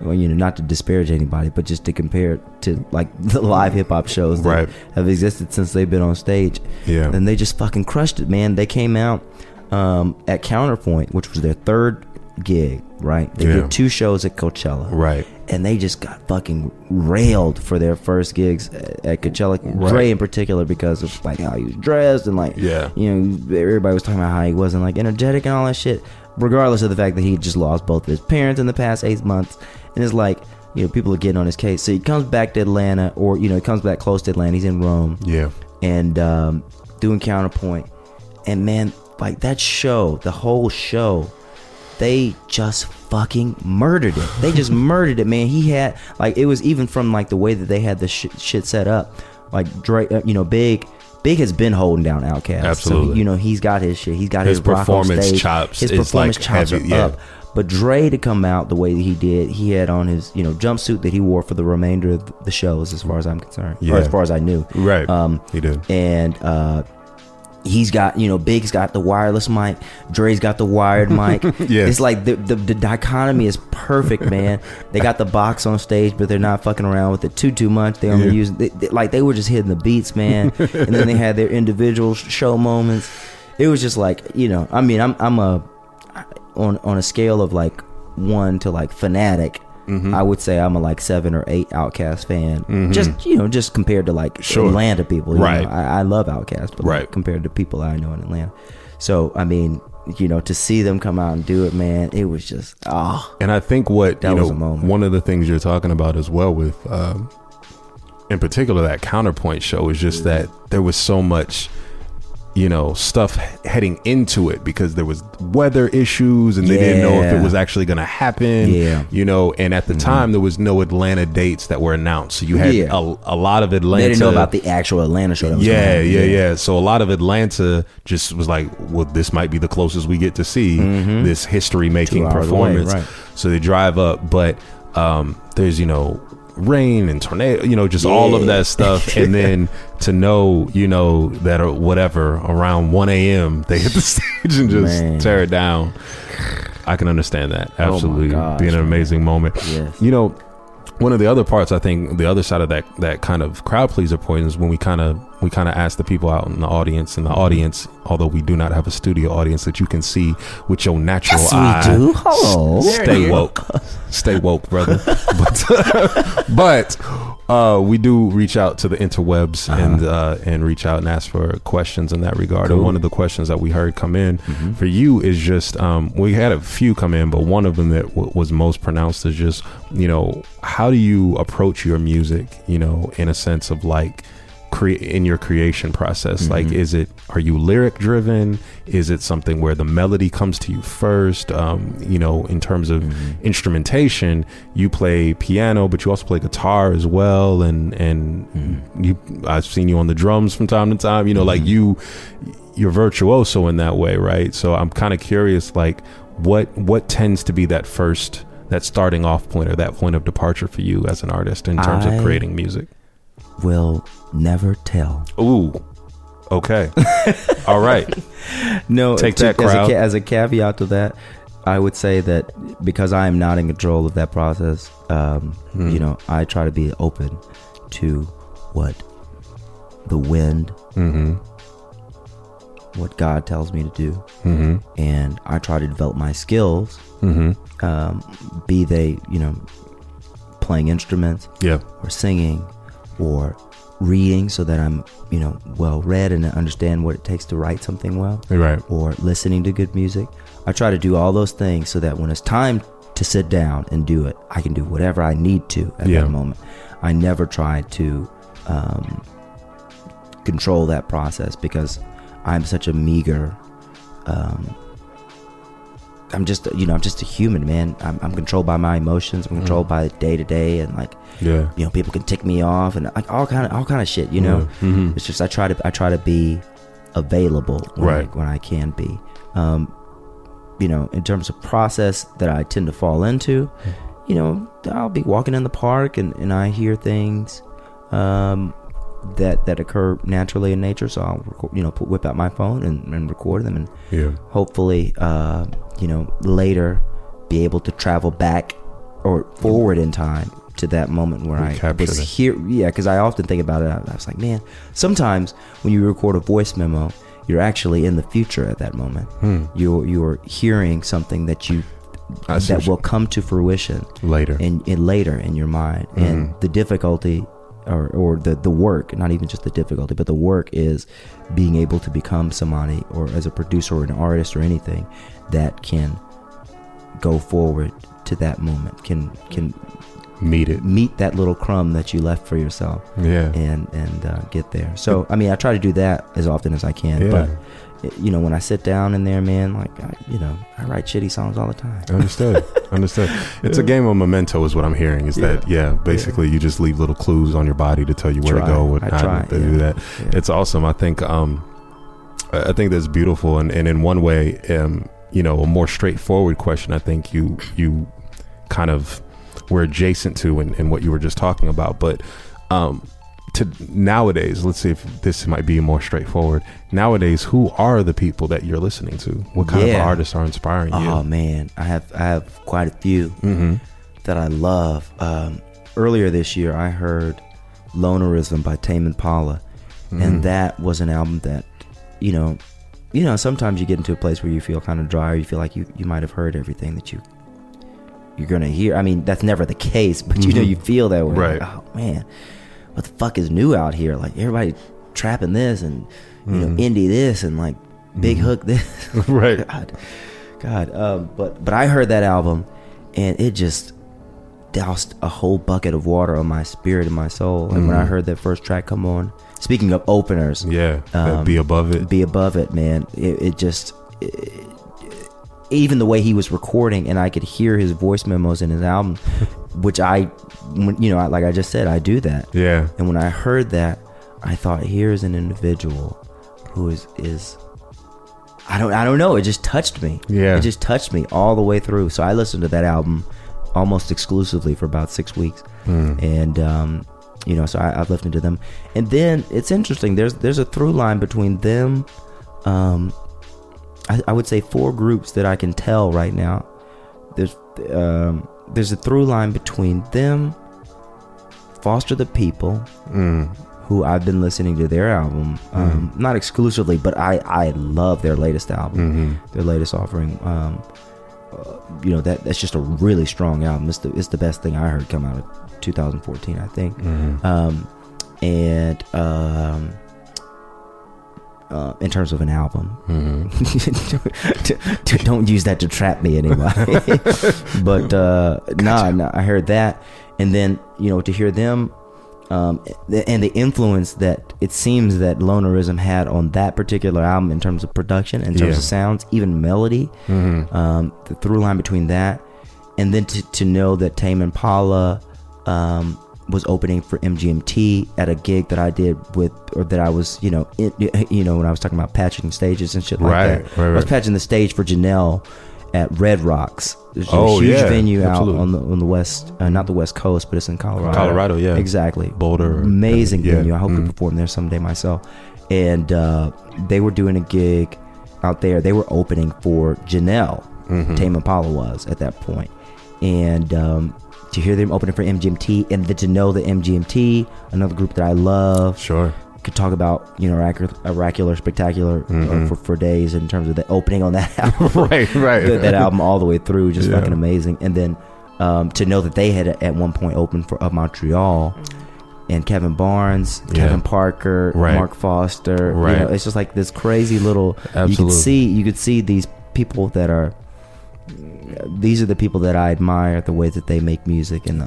well, you know, not to disparage anybody, but just to compare it to like the live hip hop shows that Right. have existed since they've been on stage. Yeah. And they just fucking crushed it, man. They came out um, at Counterpoint, which was their third gig, right? They Yeah. did two shows at Coachella. Right. And they just got fucking railed for their first gigs at at Coachella. Right. Dre in particular because of like how he was dressed and like Yeah. you know everybody was talking about how he wasn't like energetic and all that shit. Regardless of the fact that he just lost both of his parents in the past eight months, and it's like you know people are getting on his case. So he comes back to Atlanta, or you know he comes back close to Atlanta. He's in Rome Yeah. and um, doing counterpoint and man like that show the whole show they just fucking murdered it they just murdered it man he had like it was even from like the way that they had the sh- shit set up like Drake uh, you know big Big has been holding down Outkast. Absolutely. So, you know, he's got his shit. He's got His his, performance stage. chops His is, performance like, chops heavy, are yeah. up. But Dre to come out the way that he did, he had on his, you know, jumpsuit that he wore for the remainder of the shows, as far as I'm concerned, Yeah. or as far as I knew. Right. Um, he did. and uh he's got you know big's got the wireless mic dre's got the wired mic. Yeah. it's like the, the the dichotomy is perfect man. They got the box on stage but they're not fucking around with it. Too too much. They only Yeah. use they, they- like they were just hitting the beats man. And then they had their individual show moments. It was just like you know i mean i'm i'm a on on a scale of like one to like fanatic Mm-hmm. I would say I'm a like seven or eight Outkast fan. Just you know, just compared to like Sure. Atlanta people. you Right. know. I, I love Outkast, but like, Right. compared to people I know in Atlanta. So I mean, you know, to see them come out and do it, man, it was just oh And I think what That you know, was a moment. one of the things you're talking about as well with, um, in particular, that counterpoint show is just that there was so much, you know, stuff heading into it because there was weather issues and they didn't know if it was actually going to happen. Yeah. Mm-hmm. you know, and at the time there was no Atlanta dates that were announced, so you had Yeah. a, a lot of Atlanta. they didn't know about the actual Atlanta show. That was yeah, yeah, yeah. So a lot of Atlanta just was like, well, this might be the closest we get to see this history making Mm-hmm. Hours away, performance. right. So they drive up, but um, there's you know rain and tornado, you know, just all of that stuff, and then to know, you know, that or whatever around 1 a.m. they hit the stage and just Man. tear it down. I can understand that Oh absolutely gosh, being an man. amazing moment. Yes. You know, one of the other parts I think the other side of that that kind of crowd pleaser point is when we kind of we kind of ask the people out in the audience and the audience although we do not have a studio audience that you can see with your natural Yes, eye we do. Hello. stay woke. stay woke brother. But but uh we do reach out to the interwebs and uh and reach out and ask for questions in that regard. And one of the questions that we heard come in for you is just um we had a few come in but one of them that w- was most pronounced is just you know how do you approach your music you know in a sense of like cre- in your creation process? Mm-hmm. Like is it are you lyric driven? Is it something where the melody comes to you first? Um, you know in terms of mm-hmm. instrumentation you play piano but you also play guitar as well and and mm-hmm. you i've seen you on the drums from time to time you know like you you're virtuoso in that way right? So i'm kind of curious like what what tends to be that first that starting off point or that point of departure for you as an artist in terms I- of creating music Will never tell. Ooh. Okay. All right. No, Take to- that, as a, crowd. as a caveat to that, I would say that because I am not in control of that process, um, Hmm. you know, I try to be open to what the wind, Mm-hmm. what God tells me to do, Mm-hmm. and I try to develop my skills, Mm-hmm. um, be they, you know, playing instruments Yeah. or singing or reading so that I'm, you know, well read and understand what it takes to write something well. Right. or listening to good music. I try to do all those things so that when it's time to sit down and do it. I can do whatever I need to at Yeah. that moment. I never try to um, control that process because I'm such a meager. Um, I'm just you know I'm just a human man. I'm, I'm controlled by my emotions. I'm controlled by day to day and like Yeah. you know people can tick me off and like all kind of all kind of shit. You know, Mhm. it's just I try to I try to be available when Right. I, when I can be. Um, you know, in terms of process that I tend to fall into, you know, I'll be walking in the park and, and I hear things um, that that occur naturally in nature. So I'll record, you know put, whip out my phone and, and record them and Yeah. hopefully uh, you know later be able to travel back or forward in time to that moment where I Recapture was it. here yeah because I often think about it I I was like man sometimes when you record a voice memo you're actually in the future at that moment Hmm. you're you're hearing something that you I that will come to fruition Later. in, in later in your mind and Mm-hmm. the difficulty or, or the, the work not even just the difficulty but the work is being able to become somebody or as a producer or an artist or anything that can go forward to that moment can can Meet it. meet that little crumb that you left for yourself Yeah. and and uh, get there so i mean i try to do that as often as i can Yeah. but you know when i sit down in there man like I, you know i write shitty songs all the time Understood. Understood. It's a game of memento, is what I'm hearing. Is that yeah? Basically, you just leave little clues on your body to tell you where Try. to go, what not to do that. Yeah. It's awesome. I think um, I I think that's beautiful, and, and in one way, um, you know, a more straightforward question. I think you you kind of were adjacent to in, in what you were just talking about, but um, to nowadays, let's see if this might be more straightforward. Nowadays, who are the people that you're listening to? What kind of artists are inspiring you? Oh man, I have I have quite a few hmm that I love. Um, earlier this year, I heard "Lonerism" by Tame Impala, Mm. and that was an album that, you know, you know, sometimes you get into a place where you feel kind of dry, or you feel like you you might have heard everything that you you're gonna hear. I mean, that's never the case, but you know, Mhm. you feel that way. Right. Like, oh man, what the fuck is new out here? Like everybody trapping this and you know Mhm. indie this and like big Mhm. hook this. right. God, God. Um, but but I heard that album, and it just doused a whole bucket of water on my spirit and my soul. And when I Mhm. heard that first track come on, speaking of openers, Yeah, Um, be above it. be above it, man. It, it just. it- even the way he was recording, and I could hear his voice memos in his album, which I, you know, like I just said, I do that. yeah, And when I heard that, I thought, here's an individual who is is I don't I don't know. It just touched me. Yeah. It just touched me all the way through. So I listened to that album almost exclusively for about six weeks, Mm. and um, you know, so I, I've listened to them. And then it's interesting. There's there's a through line between them. Um, I, I would say four groups that I can tell right now. There's um, there's a through line between them, Foster the People, Mm. who I've been listening to their album, um, Mm. not exclusively, but I I love their latest album, Mhm. their latest offering. Um, uh, you know that that's just a really strong album. It's the it's the best thing I heard come out of 2014, I think. Mhm. Um, and um, uh, in terms of an album, Mhm. don't use that to trap me anymore. but uh, nah, nah, I heard that, and then you know to hear them, um, and the influence that it seems that Lonerism had on that particular album in terms of production, in terms Yeah. of sounds, even melody, Mhm. um, the through line between that, and then to, to know that Tame Impala um, was opening for MGMT at a gig that I did with, or that I was, you know, in, you know, when I was talking about patching stages and shit like Right, that. right, I was patching the stage for Janelle at Red Rocks. A Oh, huge yeah, venue absolutely. out on the on the west, uh, not the west coast, but it's in Colorado. Colorado, yeah. exactly. Boulder, amazing yeah, venue. I hope to mhm. perform there someday myself. And uh, they were doing a gig out there. They were opening for Janelle. Mhm. Tame Impala was at that point, and um, to hear them opening for MGMT, and then to know that MGMT, another group that I love, Sure. could talk about you know oracular, oracular spectacular uh, Mhm. for, for days in terms of the opening on that album right, right. that, that album all the way through just Yeah. fucking amazing and then um, to know that they had at one point opened for of Montreal and Kevin Barnes Yeah. Kevin Parker Right. Mark Foster Right. you know, it's just like this crazy little you Absolutely. could see you could see these people that are these are the people that I admire, the way that they make music, and uh,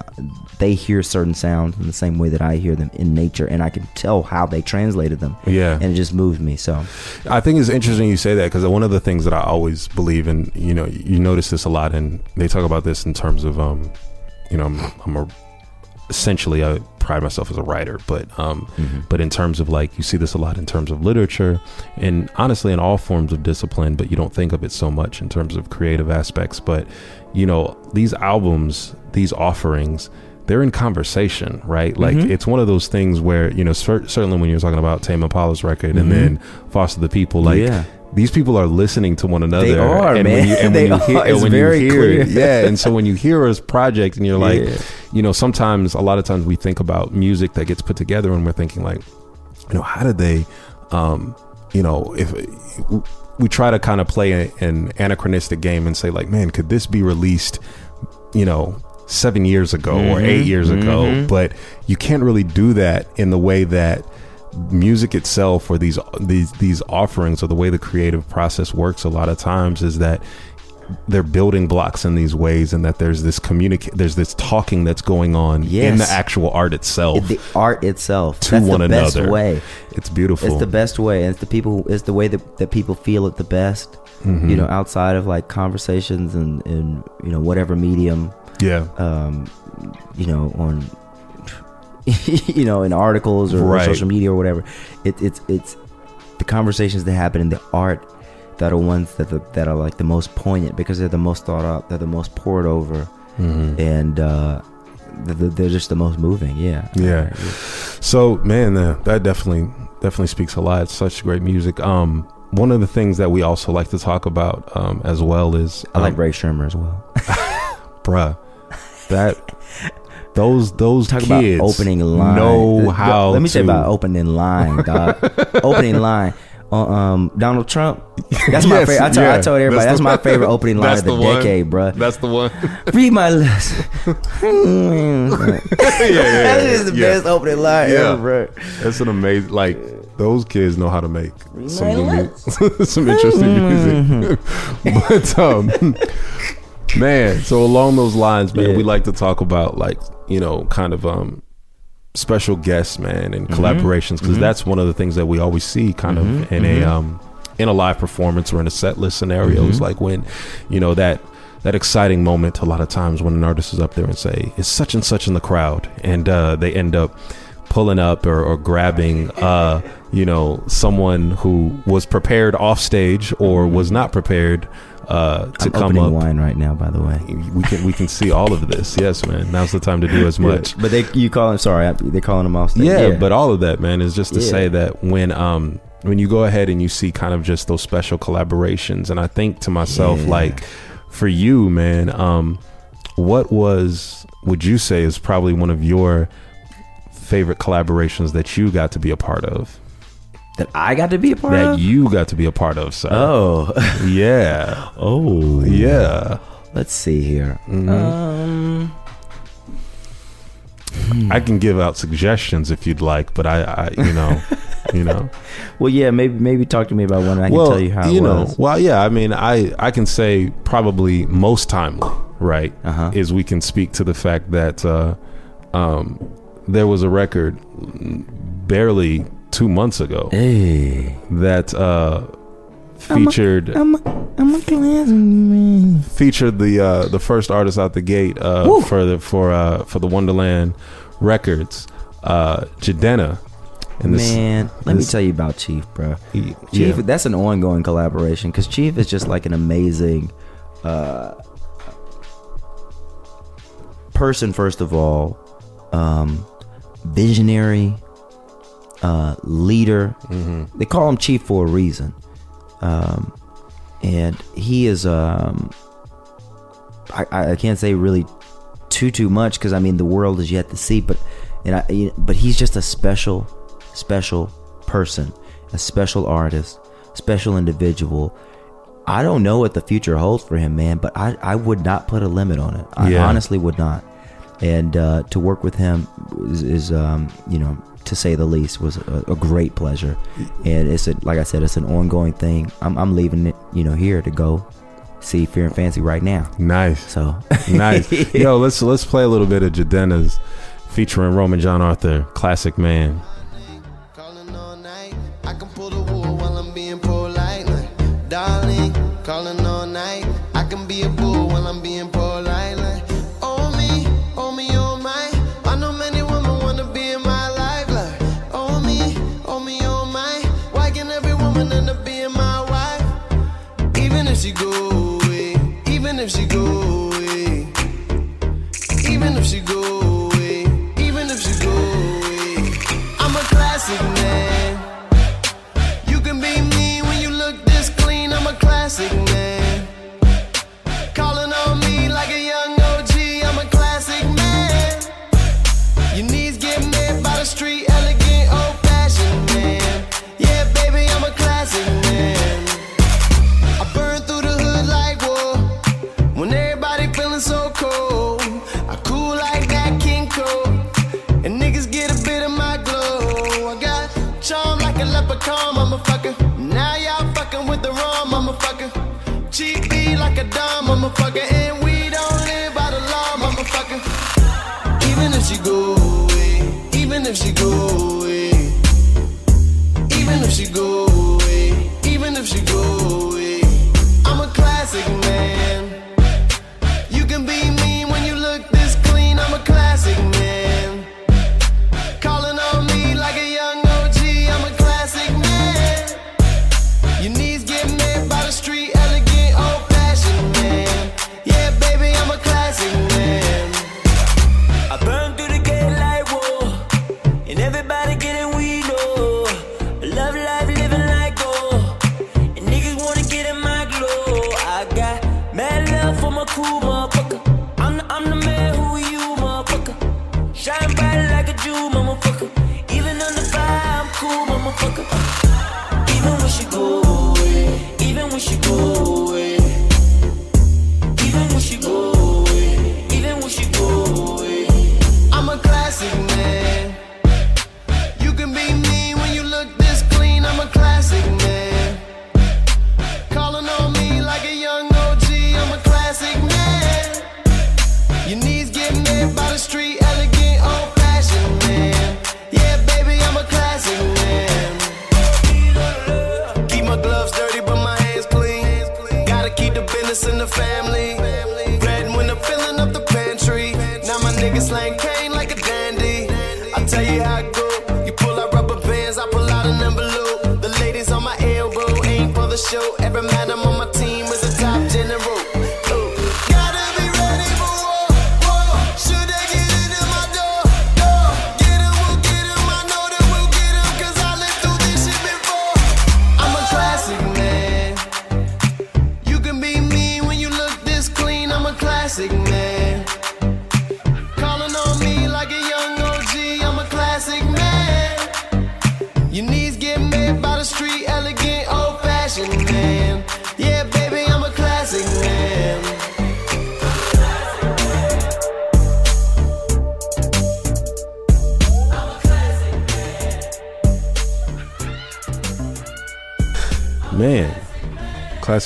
they hear certain sounds in the same way that I hear them in nature, and I can tell how they translated them. Yeah. and it just moved me. So I think it's interesting you say that because one of the things that I always believe in, you know, you notice this a lot, and they talk about this in terms of, um, you know, I'm, I'm a essentially I pride myself as a writer, but um, mm-hmm. but in terms of like you see this a lot in terms of literature, and honestly in all forms of discipline, but you don't think of it so much in terms of creative aspects. But you know, these albums, these offerings. They're in conversation, right? Like mm-hmm. it's one of those things where you know, cer- certainly when you're talking about Tame Impala's record and mm-hmm. then Foster the People, like Yeah. These people are listening to one another. They are, and man. When you, and They when you hear, are. It's when very you hear it, clear. yeah. And so when you hear a project and you're like, Yeah. you know, sometimes a lot of times we think about music that gets put together and we're thinking like, you know, how did they, um, you know, if we try to kind of play a, an anachronistic game and say like, man, could this be released, you know, seven years ago or Mm-hmm. eight years ago? But you can't really do that in the way that music itself or these these these offerings or the way the creative process works a lot of times is that they're building blocks in these ways and that there's this communicate there's this talking that's going on in the actual art itself the art itself to that's one the best another way. it's beautiful It's the best way. It's the people. It's the way that, that people feel it the best. Mm-hmm. You know, outside of like conversations and and you know whatever medium. yeah Um, you know on. you know, in articles or, Right. social media or whatever, it, it's it's the conversations that happen in the art that are ones that the, that are like the most poignant because they're the most thought out, they're the most poured over, Mm-hmm. and uh, they're, they're just the most moving. Yeah, Yeah. So man, uh, that definitely definitely speaks a lot. It's such great music. Um, one of the things that we also like to talk about um, as well is I like um, Rae Sremmurd as well. bruh, that those those Talk kids about opening line. know how. Let me say about opening line, dog. opening line. Uh, um, Donald Trump. That's my Yes, favorite. I told, I told everybody That's that's, the- my favorite opening line of the, the decade, bruh. That's the one. Read my lips. yeah, yeah, that is the yeah. best opening line Yeah. ever, bruh. That's an amazing. Like those kids know how to make some my new some interesting music. but um, man, so along those lines, man, Yeah. we like to talk about like you know, kind of um, special guests, man, and collaborations because that's one of the things that we always see, kind of in a um, in a live performance or in a set list scenario. Is like when you know that that exciting moment a lot of times when an artist is up there and say it's such and such in the crowd and uh, they end up pulling up or, or grabbing uh, you know someone who was prepared off stage or was not prepared uh, to I'm come up wine right now, by the way. we can we can see all of this yes man now's the time to do as much But they, you call him? Sorry, they're calling him off stage. yeah, but all of that, man, is just to Yeah. say that when um when you go ahead and you see kind of just those special collaborations, and I think to myself, Yeah. like for you, man, um, what was would you say is probably one of your favorite collaborations that you got to be a part of? That I got to be a part of. That of. you got to be a part of, sir. oh, Yeah. oh, Yeah. Let's see here. Mhm. Um, I can give out suggestions if you'd like, but I, I you know, you know. well, yeah, maybe maybe talk to me about one. And I can tell you how it know, was. well, yeah. I mean, I I can say probably most timely, right? Uh-huh. Is we can speak to the fact that uh, um, there was a record barely two months ago Hey, that uh, featured I'm a, I'm a class man. featured the uh, the first artist out the gate uh, for the for uh, for the Wondaland Records, uh, Jidenna. And this, Man, let me tell you about Chief, bro. he- Chief, yeah. that's an ongoing collaboration because Chief is just like an amazing uh, person. First of all, um, visionary uh, leader. Mm-hmm. They call him Chief for a reason, um, and he is. Um, I, I can't say really too too much because I mean the world is yet to see, but and I, but he's just a special special person, a special artist, special individual. I don't know what the future holds for him, man, but I, I would not put a limit on it. I Yeah. honestly would not. And uh, to work with him is, is um, you know, to say the least, was a, a great pleasure. And it's a, like I said, it's an ongoing thing. I'm, I'm leaving it, you know, here to go see Fear and Fancy right now. Nice. So nice. Yo, let's let's play a little bit of Jidenna's featuring Roman GianArthur, classic man. Go away, even if she go away. Even if she go away, even if she go away, I'm a classic man. You can be mean when you look this clean. I'm a classic man. Calling on me like a young OG. I'm a classic man. Your knees get made by the street,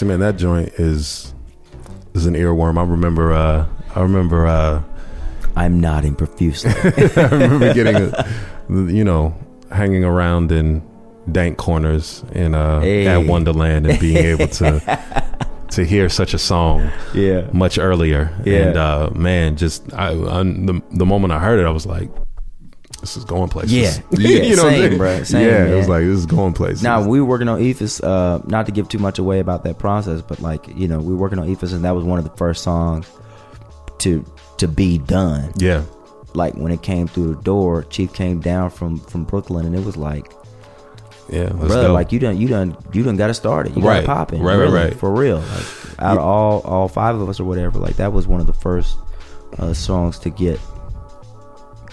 man. That joint is is an earworm. I remember. uh I remember. uh I'm nodding profusely. I remember getting, a, you know, hanging around in dank corners in uh Hey. at Wondaland and being able to to hear such a song yeah. much earlier. Yeah. And uh man, just I, I the the moment I heard it, I was like, this is going places. Yeah, yeah, what I'm same, saying? same, yeah, it was like this is going places. Now we were working on Eephus. Uh, not to give too much away about that process, but like you know, we were working on Eephus, and that was one of the first songs to to be done. yeah, Like when it came through the door, Chief came down from from Brooklyn, and it was like, yeah. Bro, like you done you done you done got it started. You Right, got it. right, right, really, right. for real. Like out of all all five of us or whatever, like that was one of the first uh, songs to get.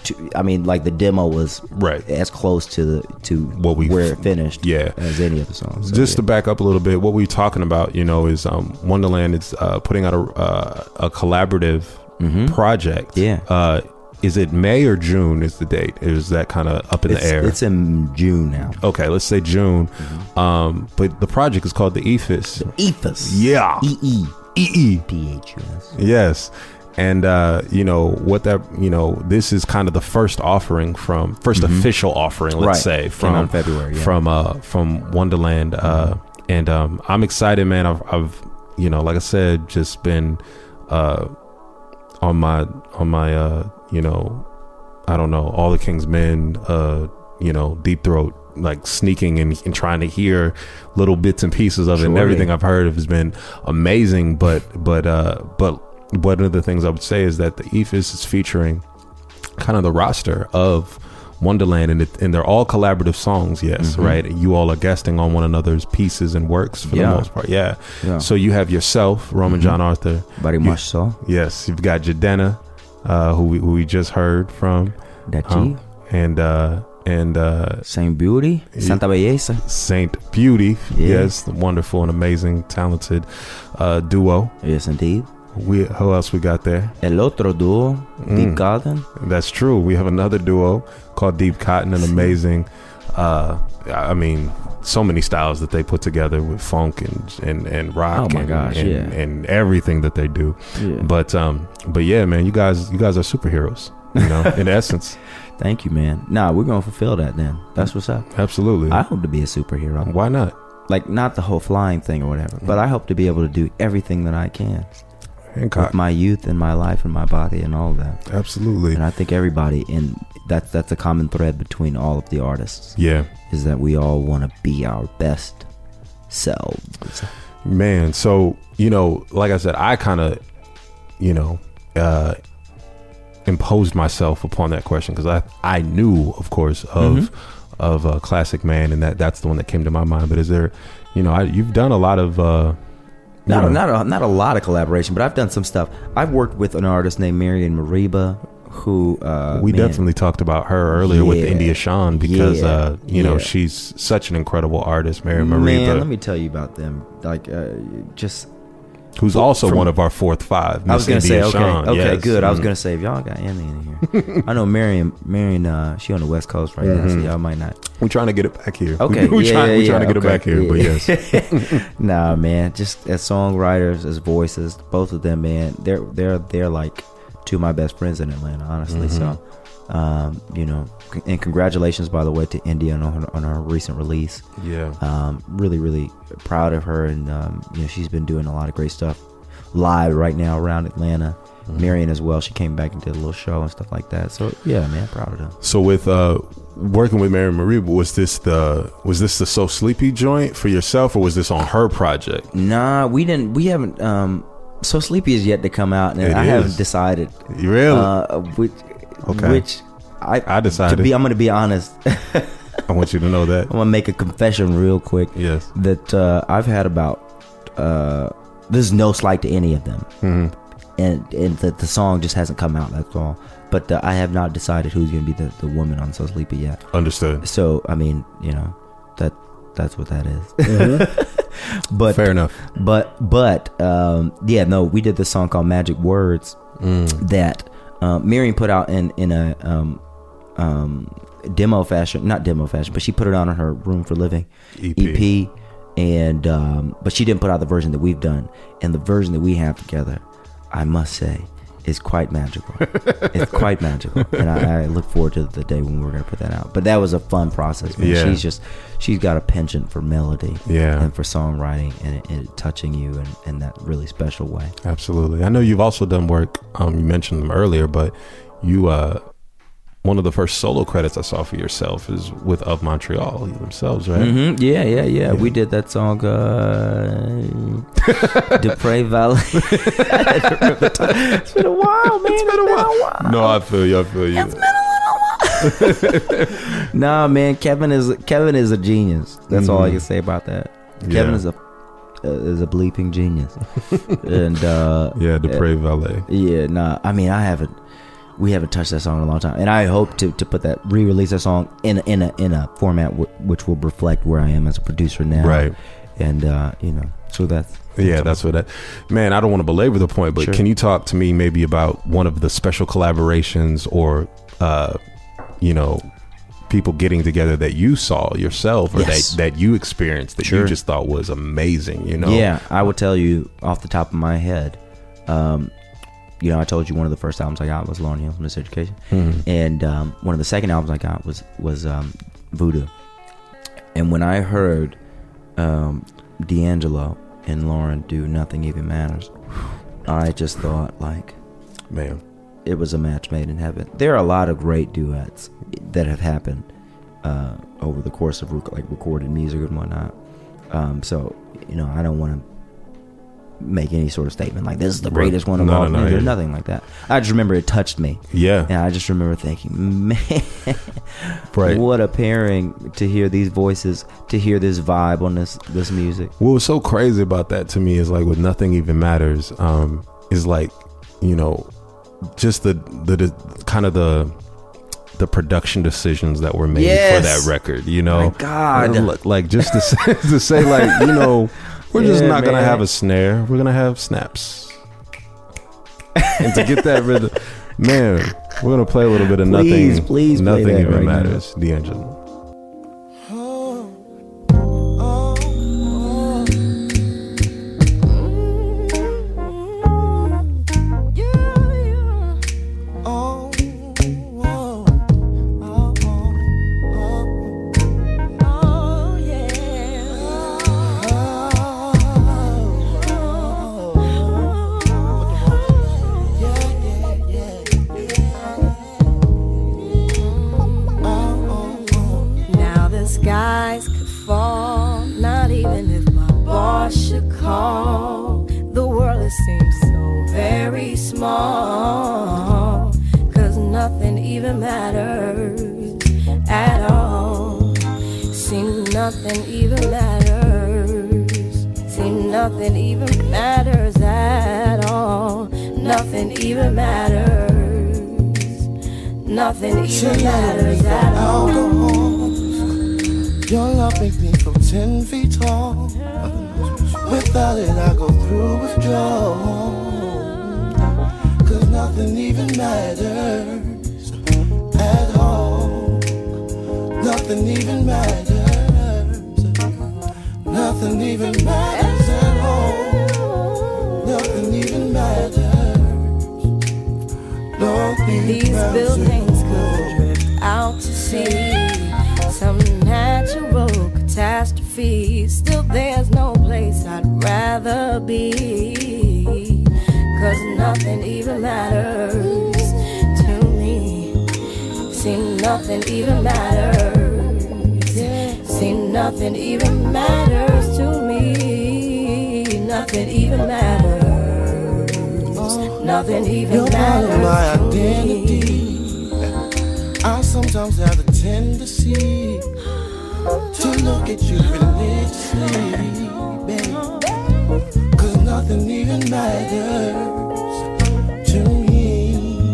To, I mean, like the demo was Right. as close to the to What we- where it finished, yeah. as any of the songs. So, just yeah. to back up a little bit, what we were talking about, you know, is um, Wondaland is uh, putting out a uh, a collaborative project. Mm-hmm. Yeah. Uh, is it May or June? Is the date? Is that kind of up in it's, the air? it's in June now. okay, let's say June. Mm-hmm. Um, but the project is called the Eephus. Eephus. Yeah. E E. E. PHUS. Yes. And uh, you know what that you know this is kind of the first offering from 1st official offering let's Mm-hmm. Right. say from February, yeah. from uh from Wondaland uh and um I'm excited man I've, I've you know like I said just been uh on my on my uh you know I don't know all the King's Men uh you know deep throat like sneaking and, and trying to hear little bits and pieces of it and everything I've heard has been amazing but but uh but one of the things I would say is that the Eephus is featuring kind of the roster of Wondaland, and, it, and they're all collaborative songs. Yes, right. You all are guesting on one another's pieces and works for Yeah. the most part. Yeah. Yeah. So you have yourself, Roman GianArthur. Very much so. Yes, you've got Jidenna, uh, who we, who we just heard from, That um, and uh, and uh, Saint Beauty. Santa Belleza. Saint Beauty. Yeah. Yes, the wonderful and amazing, talented uh, duo. Yes, indeed. We who else we got there? El otro dúo, Mm. Deep Cotton. That's true. We have another duo called Deep Cotton, an amazing. Uh, I mean, so many styles that they put together with funk and and, and rock. Oh my and, gosh, and, yeah. and everything that they do. Yeah. But um, but yeah, man, you guys, you guys are superheroes. You know, in essence, Thank you, man. Nah, we're gonna fulfill that then. That's what's up. absolutely. I hope to be a superhero. Why not? Like not the whole flying thing or whatever, but I hope to be able to do everything that I can with my youth and my life and my body and all that. Absolutely. And I think everybody in that's that's a common thread between all of the artists Yeah, is that we all want to be our best selves. man. So you know, like I said, I kind of, you know, uh, imposed myself upon that question because I I knew, of course, of of uh, classic man, and that that's the one that came to my mind. But is there, you know, I, you've done a lot of. Uh, you Not know, not a, not a lot of collaboration, but I've done some stuff. I've worked with an artist named Marian Mereba, who uh, we man, definitely talked about her earlier with India Shawn because Yeah. uh, you know she's such an incredible artist, Mary Man, Mariba, let me tell you about them. Like, uh, just who's also from- one of our fourth five. I was gonna say, India okay, Shawn, okay, yes. good. I was Mm. gonna say, if y'all got Andy in here, I know Marian, Marian, uh, she on the West Coast right now, so y'all might not. We're trying to get it back here. Okay, we, we yeah, trying, yeah, we trying to get it back okay, here, but yes, Nah, man, just as songwriters, as voices, both of them, man, they're they're they're like two of my best friends in Atlanta, honestly. So, um, you know, and congratulations, by the way, to India on her, on her recent release. yeah. Um, really, really proud of her, and um, you know, she's been doing a lot of great stuff live right now around Atlanta. Marian as well. She came back and did a little show and stuff like that. So yeah, man, proud of them. So with uh, working with Mary Marie, was this the was this the So Sleepy joint for yourself, or was this on her project? Nah, we didn't. We haven't. Um, so sleepy is yet to come out, and It I is. haven't decided. Really? Uh, which, Okay. which I I decided. to be. I'm going to be honest. I'm want you to know that. I'm going to make a confession real quick. Yes. That uh, I've had about. Uh, this is no slight to any of them, hmm and and that the song just hasn't come out. That's all. But uh, I have not decided who's going to be the, the woman on So Sleepy yet. Understood. So I mean, you know, that that's what that is. but Fair enough. But but um, yeah, no, we did this song called Magic Words Mm. that um, Miriam put out in in a um, um, demo fashion, not demo fashion, but she put it on her Room for Living EP. EP, and um, but she didn't put out the version that we've done, and the version that we have together, I must say, is quite magical. it's quite magical, and I, I look forward to the day when we're gonna put that out. But that was a fun process. Man. Yeah. She's just she's got a penchant for melody, Yeah. and for songwriting, and it, it touching you in, in that really special way. Absolutely. I know you've also done work. Um, you mentioned them earlier, but you uh, one of the first solo credits I saw for yourself is with Of Montreal themselves, right? hmm Yeah, yeah, yeah, We did that song, uh, Dupre Valley. it's been a while, man. It's been a while. No, I feel you. I feel you. It's been a little while. nah, man. Kevin is Kevin is a genius. That's all I can say about that. Yeah. Kevin is a uh, is a bleeping genius, and uh, Yeah, Dupre Valet. Yeah, nah. I mean, I haven't. We haven't touched that song in a long time, and I hope to, to put that re-release that song in a, in a in a format w- which will reflect where I am as a producer now. Right. And uh, you know, so that's Yeah, that's what that. Man, I don't want to belabor the point, but Sure. can you talk to me maybe about one of the special collaborations or, uh, you know, people getting together that you saw yourself or Yes. that that you experienced that you just thought was amazing. You know, Yeah, I would tell you off the top of my head. Um, you know, I told you one of the first albums I got was Lauryn Hill's Miseducation, and um, one of the second albums I got was was um, Voodoo. And when I heard um, D'Angelo and Lauryn do "Nothing Even Matters," I just thought like man. it was a match made in heaven. There are a lot of great duets that have happened uh, over the course of rec- like recorded music and whatnot. Um, so you know, I don't want to make any sort of statement like this is the greatest one of No, all. no, no, nothing like that. I just remember it touched me, Yeah, and I just remember thinking, man, right. what a pairing to hear these voices, to hear this vibe on this this music. What was so crazy about that to me is like with nothing even matters. Um, is like you know, just the the, the kind of the the production decisions that were made Yes. for that record. You know, My God. Look, like just to say, to say like you know, we're just Yeah, not gonna have a snare. We're gonna have snaps, and to get that rhythm, man, we're gonna play a little bit of Please, nothing. please nothing even right now. matters. D'Angelo. Nothing even You're part of my matters to me. identity. I sometimes have the tendency to look at you religiously, babe. Cause nothing even matters to me.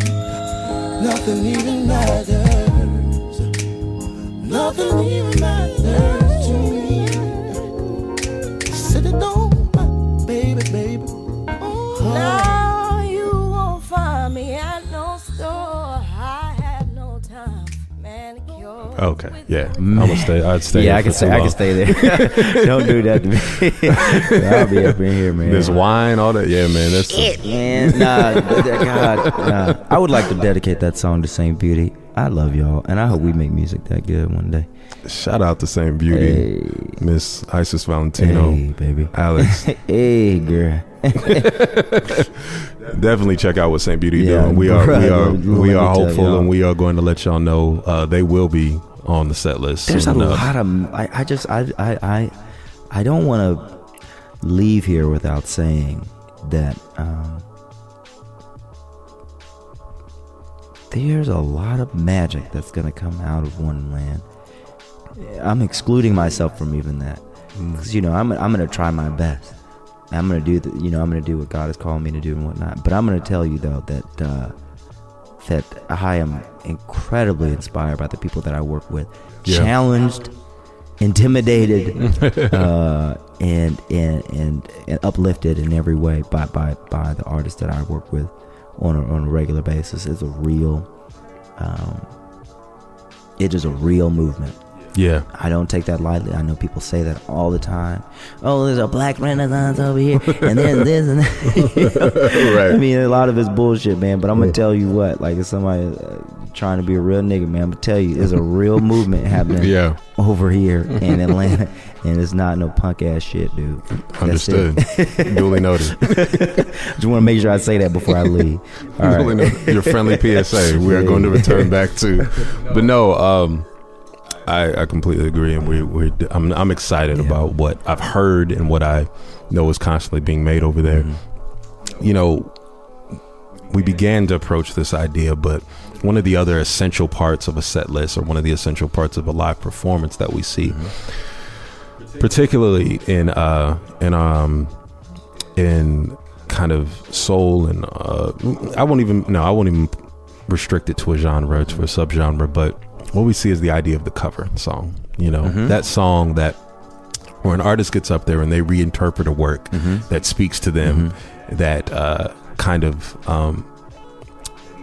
Nothing even matters. Nothing even matters Okay, yeah, I'm gonna stay. I'd stay. yeah, I can stay. I can stay there. Don't do that to me. I'll be up in here, man. There's wine, all that. Yeah, man. That's Man, nah, th- th- God, nah. I would like to dedicate that song to Saint Beauty. I love y'all, and I hope we make music that good one day. shout out to Saint Beauty, Hey, Miss Isis Valentino, hey, baby. Alex. hey, girl. Definitely check out what Saint Beauty Yeah, doing. We are, we are, we are hopeful, and we are going to let y'all know uh, they will be on the set list. There's a enough. lot of. I, I just. I. I. I, I don't want to leave here without saying that. Um, there's a lot of magic that's going to come out of Wondaland. I'm excluding myself from even that because you know I'm I'm going to try my best. I'm going to do the you know I'm going to do what God has called me to do and whatnot. But I'm going to tell you though that uh, that I am incredibly inspired by the people that I work with, Yeah. challenged, intimidated, uh, and, and and and uplifted in every way by by by the artists that I work with on a, on a regular basis. It's a real, um, it is a real movement. Yeah. I don't take that lightly. I know people say that all the time. Oh, there's a black renaissance over here, and there's this and that. You know? Right. I mean, a lot of it's bullshit, man. But I'm gonna tell you what, like, if somebody uh, trying to be a real nigga, man, I'm gonna tell you, there's a real movement happening Yeah. over here in Atlanta, and it's not no punk ass shit, dude. Understood. Duly noted. Just want to make sure I say that before I leave. All right. Duly noted. Your friendly PSA. We are going to return back to, but no. Um, I, I completely agree, and we we I'm I'm excited Yeah. about what I've heard and what I know is constantly being made over there. Mm-hmm. You know, we began to approach this idea, but one of the other essential parts of a set list, or one of the essential parts of a live performance that we see, particularly in uh in um in kind of soul and uh I won't even no I won't even restrict it to a genre to a subgenre, but what we see is the idea of the cover song. You know, that song that where an artist gets up there and they reinterpret a work that speaks to them, that uh, kind of um,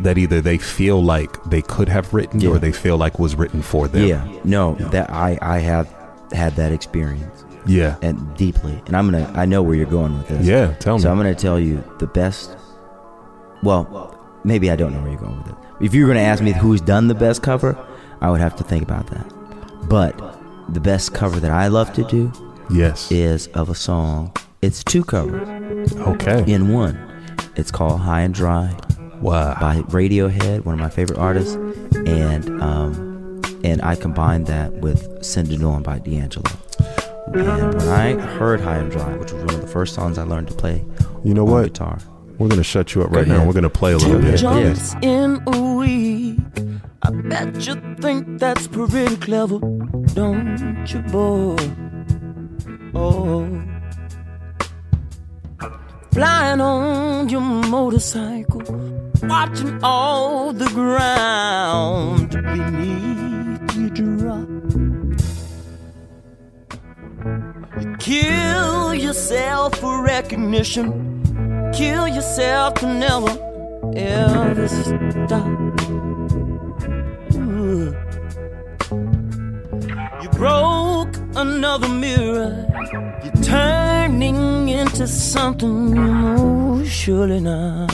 that either they feel like they could have written Yeah. or they feel like was written for them. Yeah, no, that I I have had that experience yeah, and deeply, and I'm gonna I know where you're going with this. yeah. Tell me. So I'm gonna tell you the best. Well, maybe I don't know where you're going with it. If you're gonna ask me who's done the best cover, I would have to think about that. But the best cover that I love to do yes. is of a song. It's two covers okay. in one. It's called "High and Dry" wow. by Radiohead, one of my favorite artists, and um, and I combined that with "Send It On" by D'Angelo. And when I heard "High and Dry," which was one of the first songs I learned to play, You know on what? guitar. We're gonna shut you up Go right now. ahead. We're gonna play a little Yeah. bit. Jumps in a week. I bet you think that's pretty clever, don't you, boy? Oh. Flying on your motorcycle, watching all the ground beneath you drop. You kill yourself for recognition, kill yourself to never ever stop. You broke another mirror. You're turning into something you know surely not.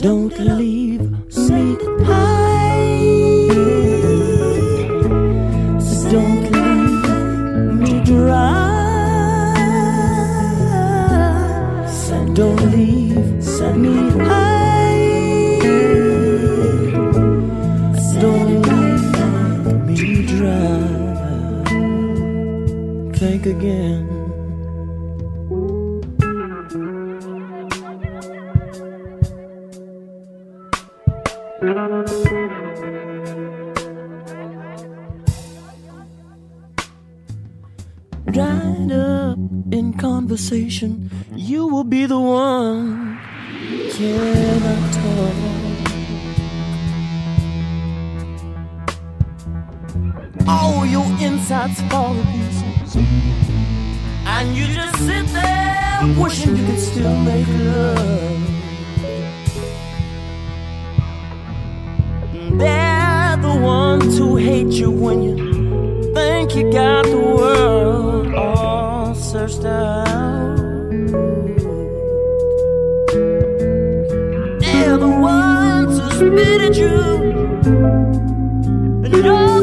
Don't leave me high. Don't leave me dry. Don't leave me Again. Dried up in conversation, you will be the one. Cannot talk. all your insides fall. And you just sit there wishing you could still make love. They're the ones who hate you when you think you got the world all searched out. They're the ones who spit at you. And you're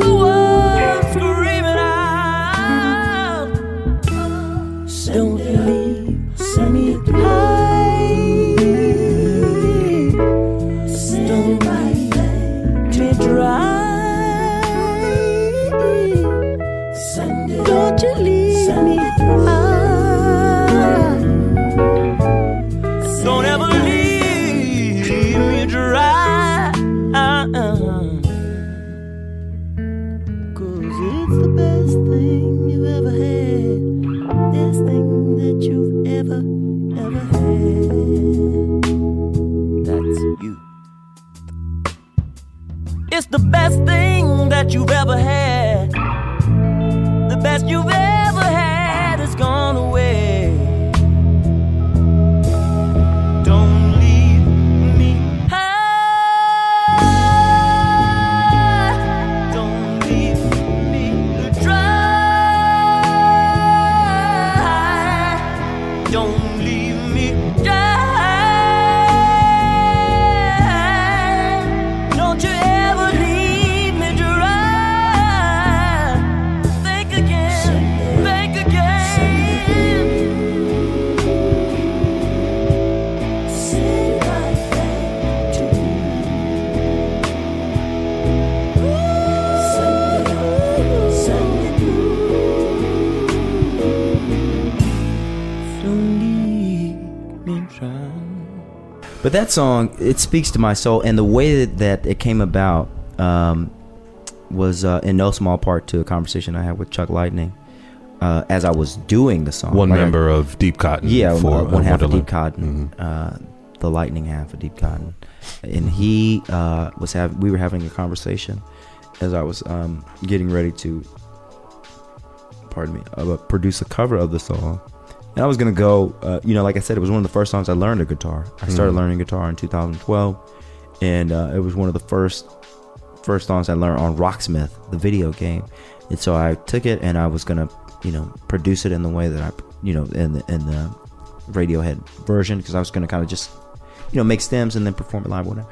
But that song, it speaks to my soul, and the way that, that it came about um, was uh, in no small part to a conversation I had with Chuck Lightning uh, as I was doing the song. One Like I- member of Deep Cotton. yeah, for uh, one uh, half of Deep Cotton, Mhm. uh, the Lightning half of Deep Cotton, and he uh, was having. We were having a conversation as I was um, getting ready to, pardon me, uh, produce a cover of the song. And I was gonna go, uh, you know, like I said, it was one of the first songs I learned a guitar. I started Mhm. learning guitar in 2012, and uh, it was one of the first first songs I learned on Rocksmith, the video game. And so I took it and I was gonna, you know, produce it in the way that I, you know, in the in the Radiohead version because I was gonna kind of just, you know, make stems and then perform it live, whatever.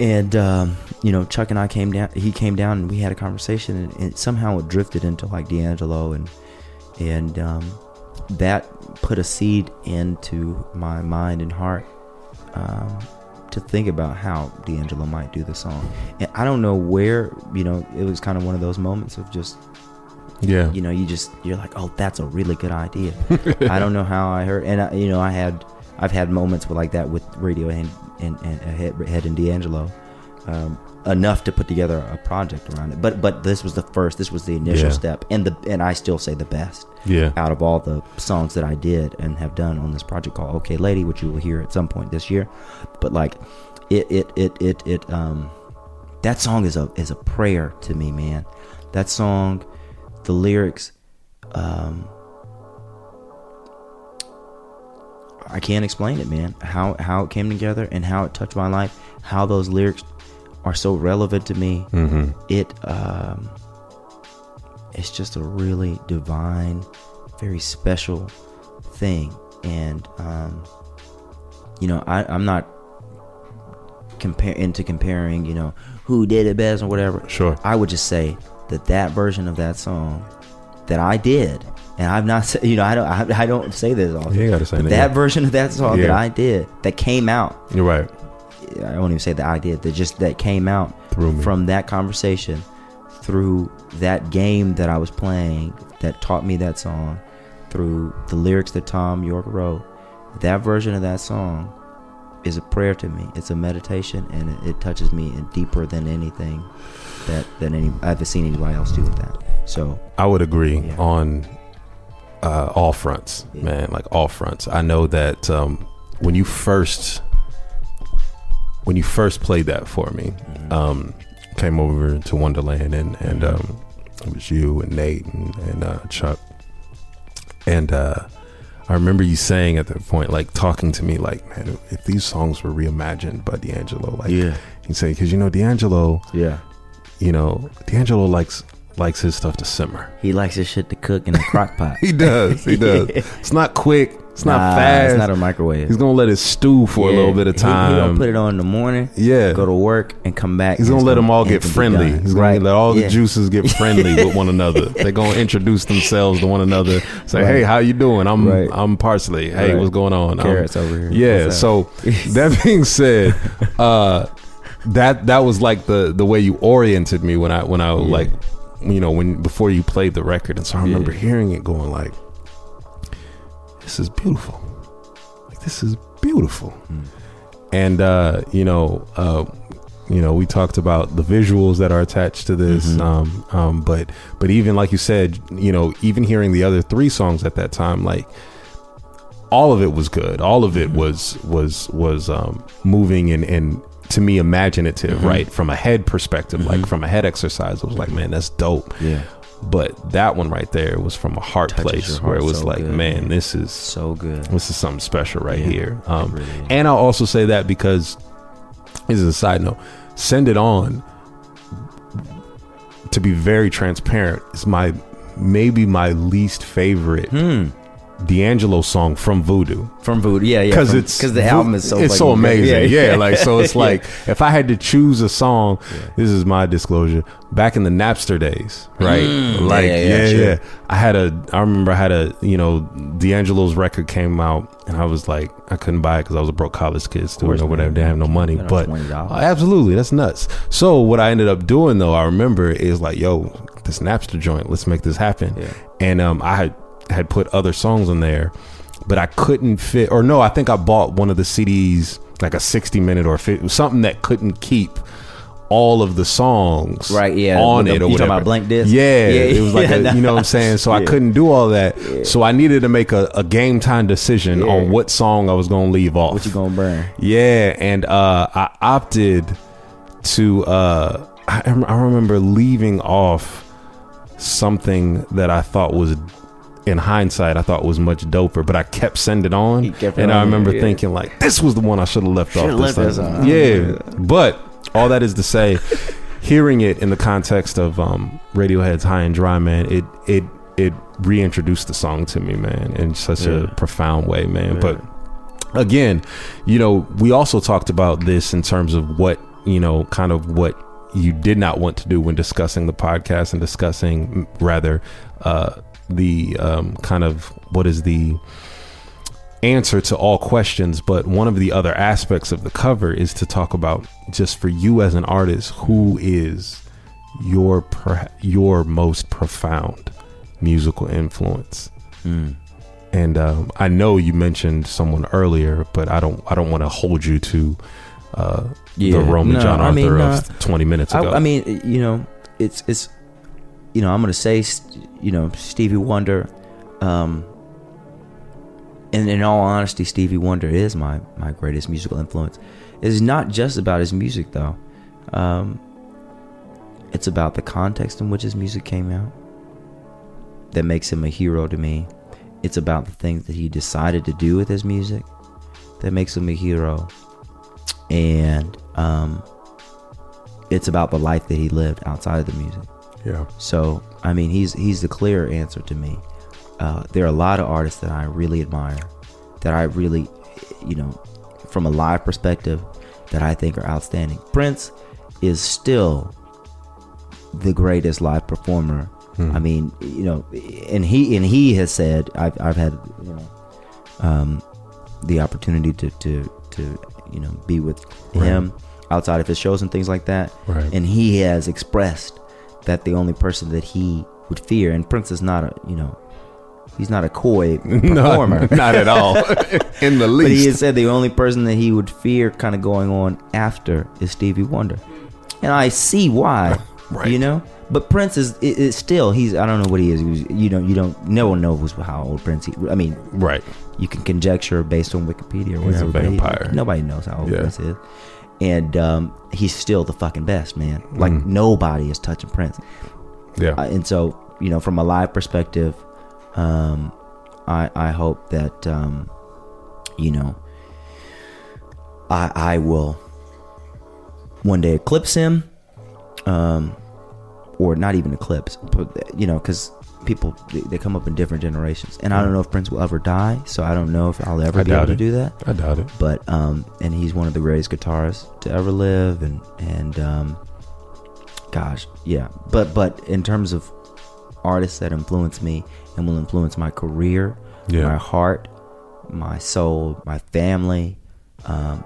And um, you know, Chuck and I came down. He came down and we had a conversation, and, and somehow it drifted into like D'Angelo, and and um, that put a seed into my mind and heart um, to think about how D'Angelo might do the song. And I don't know where, you know, it was kind of one of those moments of just, Yeah. you know, you just you're like, oh, that's a really good idea. I don't know how I heard, and I, you know, I had I've had moments with like that with Radiohead and, and, and Head, Head and D'Angelo. Um, enough to put together a project around it, but but this was the first. This was the initial Yeah. step, and the and I still say the best Yeah. out of all the songs that I did and have done on this project called Okay Lady, which you will hear at some point this year. But like it it it it, it um that song is a is a prayer to me, man. That song, the lyrics, um I can't explain it, man. How how it came together and how it touched my life, how those lyrics are so relevant to me. Mm-hmm. It um it's just a really divine, very special thing. And um you know, I, I'm not compare into comparing, you know, who did it best or whatever. Sure. I would just say that that version of that song that I did, and I've not, you know, I don't, I, I don't say this often. You gotta say that, that yeah. version of that song that I did, that came out. You're right. I won't even say the idea. That just that came out Through me. from that conversation, through that game that I was playing, that taught me that song, through the lyrics that Thom Yorke wrote. That version of that song is a prayer to me. It's a meditation, and it, it touches me and deeper than anything that that any I've seen anybody else do with that. So I would agree Yeah. on uh, all fronts, Yeah. man. Like all fronts. I know that um, when you first when you first played that for me, Mm-hmm. um, came over to Wondaland and and um, it was you and Nate and, and uh, Chuck, and uh, I remember you saying at that point, like talking to me, like, man, if these songs were reimagined by D'Angelo, like, Yeah. you say, because you know D'Angelo, yeah, you know D'Angelo likes likes his stuff to simmer. he likes his shit to cook in a crock pot. He does. He does. It's not quick. It's not Nah, fast. It's not a microwave. He's gonna let it stew for a little bit of time. He, gonna put it on in the morning. Yeah. Go to work and come back. He's gonna let them all get it's gonna be friendly. He's gonna Right. let all the juices get friendly with one another. They're gonna introduce themselves to one another. Say, Right. "Hey, how you doing? I'm Right. I'm Parsley. Hey, what's going on? I'm- Carrots over here. Yeah. So that being said, uh, that that was like the the way you oriented me when I when I like you know when before you played the record, and so I remember Yeah. hearing it going like, "This is beautiful. Like this is beautiful." And uh, you know, uh, you know, we talked about the visuals that are attached to this, um, um, but but even like you said, you know, even hearing the other three songs at that time, like all of it was good. All of it was was was um, moving and and to me imaginative, right? From a head perspective, like from a head exercise, I was like, man, that's dope. Yeah. But that one right there was from a heart Touches place your where it was so like, good, man, man. this is So good. this is something special right Yeah, here. Um, really and I'll also say that because, this is a side note, Send It On, to be very transparent, is my maybe my least favorite Hmm. D'Angelo song from Voodoo. From Voodoo. Yeah, yeah. Because it's because the album is so it's so amazing. Yeah, like so it's Yeah. like if I had to choose a song, this is my disclosure. Back in the Napster days, right? like yeah, yeah, yeah, yeah. I had a. I remember I had a. You know, D'Angelo's record came out, and I was like, I couldn't buy it because I was a broke college kid student or whatever. man. Didn't have no money, but $20. Oh, absolutely, that's nuts. So what I ended up doing though, I remember is like, yo, this Napster joint, let's make this happen. Yeah. And um, I had had put other songs on there, but I couldn't fit. Or no, I think I bought one of the CDs, like a 60 minute or something that couldn't keep all of the songs Right, yeah. on the- it or you talking about blank disc? Yeah, Yeah, it was like yeah, a, you know what I'm saying. So I couldn't do all that. So I needed to make a, a game time decision Yeah. on what song I was going to leave off. What you gonna burn? Yeah, and uh, I opted to. Uh, I, I remember leaving off something that I thought was, in hindsight, I thought was much doper, but I kept sending on, kept and I remember yeah. thinking like, this was the one I should have left Should've off. left this this time. on. Yeah, but all that is to say, hearing it in the context of um, Radiohead's "High and Dry," man, it it it reintroduced the song to me, man, in such a profound way, man. Yeah. But again, you know, we also talked about this in terms of what, you know, kind of what you did not want to do when discussing the podcast and discussing rather uh the um kind of what is the answer to all questions but one of the other aspects of the cover is to talk about just for you as an artist who is your per- your most profound musical influence and um, I know you mentioned someone earlier, but I don't. I don't want to hold you to uh, Yeah. the Roman No, John I Arthur mean, of twenty minutes I, ago. I mean, you know, it's it's, you know, I'm gonna say, you know, Stevie Wonder, um, and in all honesty, Stevie Wonder is my my greatest musical influence. It's not just about his music though. Um, it's about the context in which his music came out that makes him a hero to me. It's about the things that he decided to do with his music that makes him a hero. And um, it's about the life that he lived outside of the music. Yeah, So, I mean, he's he's the clear answer to me. Uh, there are a lot of artists that I really admire, that I really, you know, from a live perspective, that I think are outstanding. Prince is still the greatest live performer. I mean, you know, and he and he has said I've I've had you know um, the opportunity to to to you know be with him outside of his shows and things like that, Right. and he has expressed that the only person that he would fear, and Prince is not a you know he's not a coy performer. not at all in the least. But he has said the only person that he would fear kind of going on after is Stevie Wonder. And I see why. Right. You know? But Prince is, is, is still he's I don't know what he is. He was, you know you don't no one knows how old Prince he, I mean right. you can conjecture based on Wikipedia or He's a whatever. he- nobody knows how old Yeah. Prince is. And um, he's still the fucking best, man. Like Mm-hmm. nobody is touching Prince. Yeah. Uh, and so you know from a live perspective um i i hope that um you know i i will one day eclipse him um or not even eclipse but you know because people they, they come up in different generations. And i don't know if prince will ever die so i don't know if i'll ever I be able doubt to do that. I doubt it. but um and he's one of the greatest guitarists to ever live and and um gosh yeah. But but in terms of artists that influence me and will influence my career Yeah. my heart my soul my family um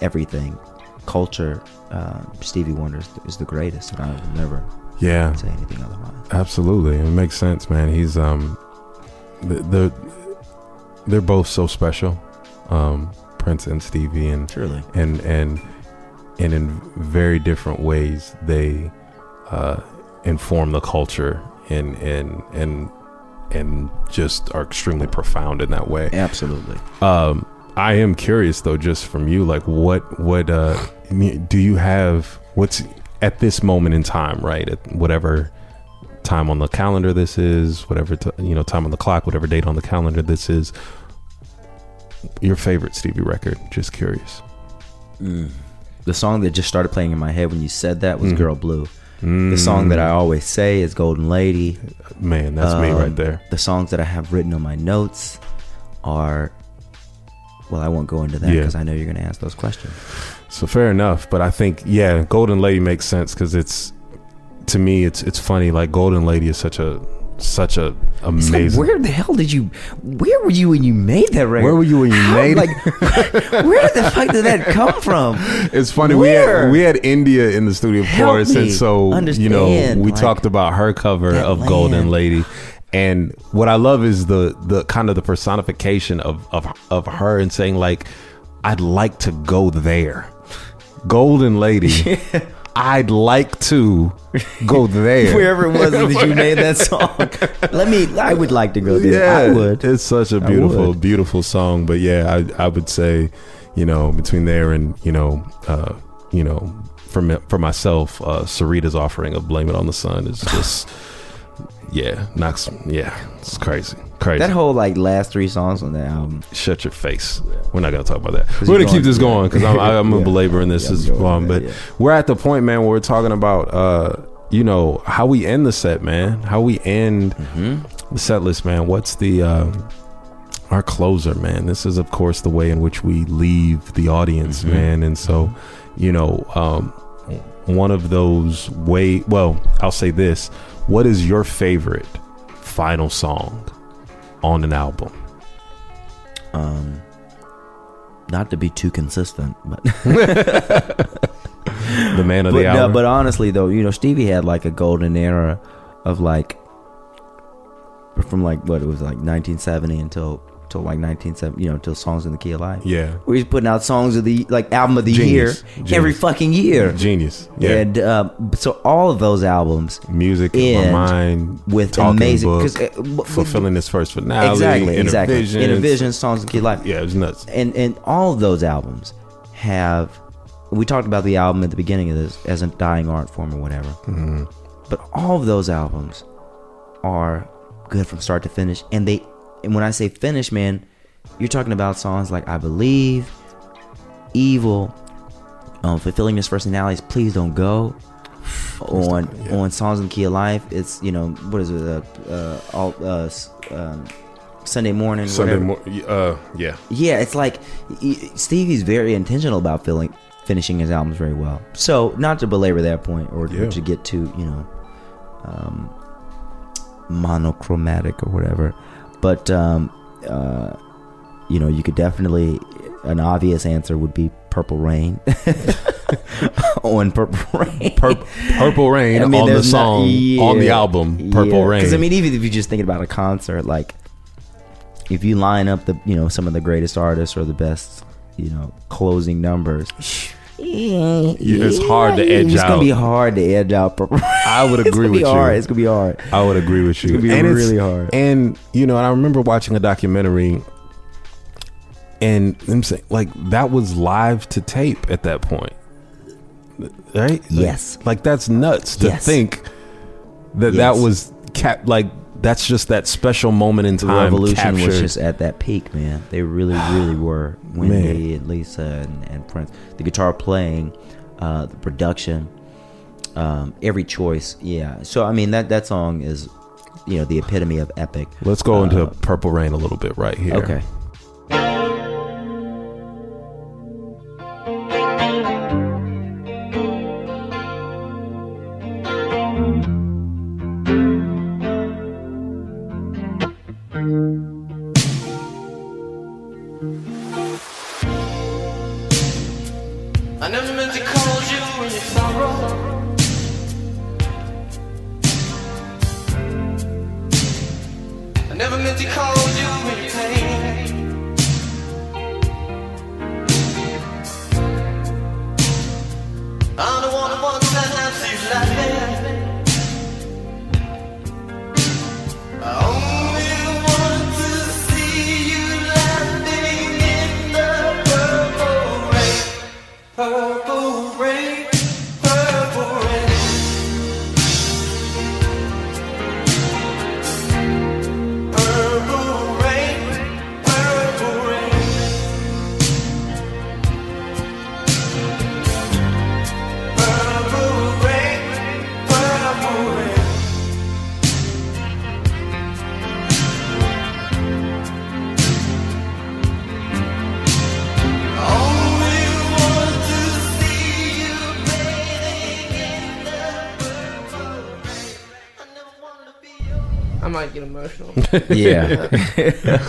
everything culture uh, stevie wonder is, is the greatest and i will never Yeah. say anything otherwise Absolutely, it makes sense, man. He's um, th- they're they're both so special, um, Prince and Stevie, and Truly. and and and in very different ways they uh, inform the culture and and and and just are extremely profound in that way. absolutely Um, I am curious though, just from you, like what what uh, do you have? What's at this moment in time, right? At whatever time on the calendar this is, whatever t- you know, time on the clock, whatever date on the calendar this is. Your favorite Stevie record? Just curious. the song that just started playing in my head when you said that was Mhm. girl blue the song that i always say is golden lady Man, that's me right Um, there. The songs that I have written on my notes are, well, I won't go into that Yeah. because I know you're going to ask those questions. So fair enough, but I think yeah, Golden Lady makes sense because it's to me it's it's funny. Like Golden Lady is such a such a It's like, amazing. where the hell did you? Where were you when you made that record? Where were you when you How- made it? like, where the fuck did that come from? It's funny. Where? We had we had India in the studio, of Help course, and so you know we like, talked about her cover of Golden. Lady, and what I love is the the kind of the personification of of of her and saying like I'd like to go there. Golden Lady. I'd like to go there. Wherever it was that you made that song, let me. I would like to go there. I would. It's such a beautiful, beautiful song. But yeah, I, I would say, you know, between there and you know, uh, you know, for me, for myself, uh, Syreeta's offering of "Blame It on the Sun" is just, yeah, knocks. Yeah, it's crazy, crazy. That whole like last three songs on that album. Shut your face. We're not gonna talk about that. We're gonna keep this going because I'm, I'm Yeah. belabor in this Yeah, as going well. But yeah. we're at the point, man, where we're talking about, uh, you know, how we end the set, man. How we end Mm-hmm. the set list, man. What's the uh, our closer, man? This is, of course, the way in which we leave the audience, Mm-hmm. man. And so, you know, um, one of those way. Well, I'll say this: What is your favorite final song on an album? Um, not to be too consistent, but The man of but, the no, hour. but honestly though, you know, Stevie had like a golden era of like from like what it was like 1970 until till like 1970, you know, till songs in the key of life. yeah, Where he's putting out songs of the like album of the Genius. year Genius. every fucking year. genius. Yeah, And uh, so all of those albums music in my mind with amazing book, uh, fulfilling this first finale. exactly, exactly, Innervision. Innervision, songs of key of life. Yeah, it was nuts. and and all of those albums have we talked about the album at the beginning of this as a dying art form or whatever Mm-hmm. but all of those albums are good from start to finish and they and when i say finish man you're talking about songs like i believe evil um, fulfilling this personalities please don't go on on songs in key of life it's you know what is it uh, uh all uh um, sunday morning Sunday morning. Uh, yeah, Yeah, it's like Stevie's very intentional about filling, finishing his albums very well. So, not to belabor that point or Yeah. to get too, you know, um, monochromatic or whatever, but um, uh, you know, you could definitely an obvious answer would be Purple Rain on Purple Rain. Pur- Purple Rain I mean, on the there's not- song on the album Purple Rain. Because I mean, even if you're just thinking about a concert, like if you line up the you know some of the greatest artists or the best you know closing numbers, it's hard to edge It's out. It's gonna be hard to edge out. I would agree with you. hard. It's gonna be hard. I would agree with you. It's gonna be and it's- really hard. And you know, and I remember watching a documentary, and them saying like that was live to tape at that point, right? Yes. Like, that's nuts to Yes. think that that was cap. Like that's just that special moment in The time. revolution was just at that peak, man. They really, really were. Wendy and Lisa and, and Prince. The guitar playing, uh, the production, um, every choice. Yeah. So I mean that that song is, you know, the epitome of epic. Let's go into Uh, Purple Rain a little bit right here. Okay. Yeah.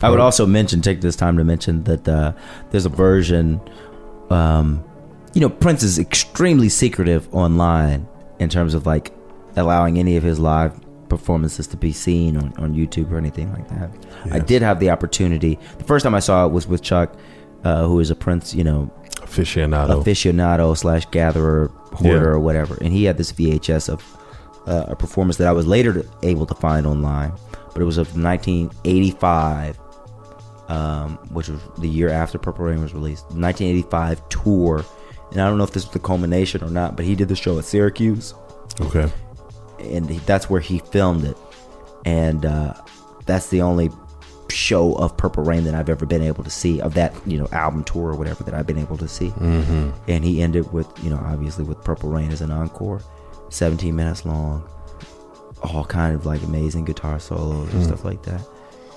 I would also mention, take this time to mention that uh, there's a version. Um, you know, Prince is extremely secretive online in terms of like allowing any of his live performances to be seen on, on YouTube or anything like that. I did have the opportunity. The first time I saw it was with Chuck uh, who is a Prince, you know, Aficionado. aficionado slash gatherer, hoarder, Yeah. or whatever. And he had this VHS of uh, a performance that I was later able to find online, but it was of 1985, um, which was the year after Purple Rain was released. 1985 tour, and I don't know if this was the culmination or not, but he did the show at Syracuse okay. and he, that's where he filmed it and uh, that's the only show of purple rain that i've ever been able to see of that you know album tour or whatever that i've been able to see mm-hmm. and he ended with you know obviously with purple rain as an encore 17 minutes long all kind of like amazing guitar solos and stuff like that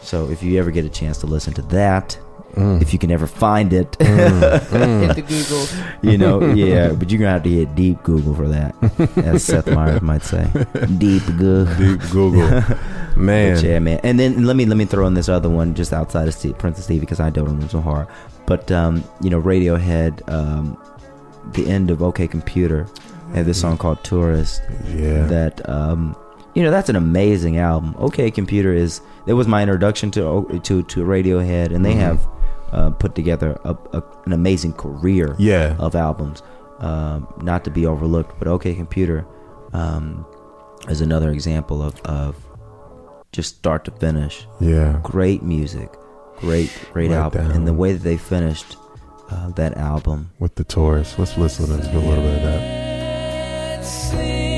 so if you ever get a chance to listen to that if you can ever find it Hit the Google. you know, yeah, but you're gonna have to hit deep Google for that, as Seth Meyers might say. Deep Google. Deep Google. Man. But yeah, man. And then let me let me throw in this other one just outside of Steve, Princess Steve because I don't know them so hard. But um, you know, Radiohead, um, the end of OK Computer, had this song called Tourist. Yeah. That um, you know, that's an amazing album. OK Computer is it was my introduction to to to Radiohead, and they Mm-hmm. have uh, put together a, a, an amazing career Yeah. of albums, um, not to be overlooked. But OK Computer um, is another example of, of just start to finish. Yeah. Great music, great, great Right album, down. and the way that they finished uh, that album. With the Taurus. Let's listen to a little bit of that.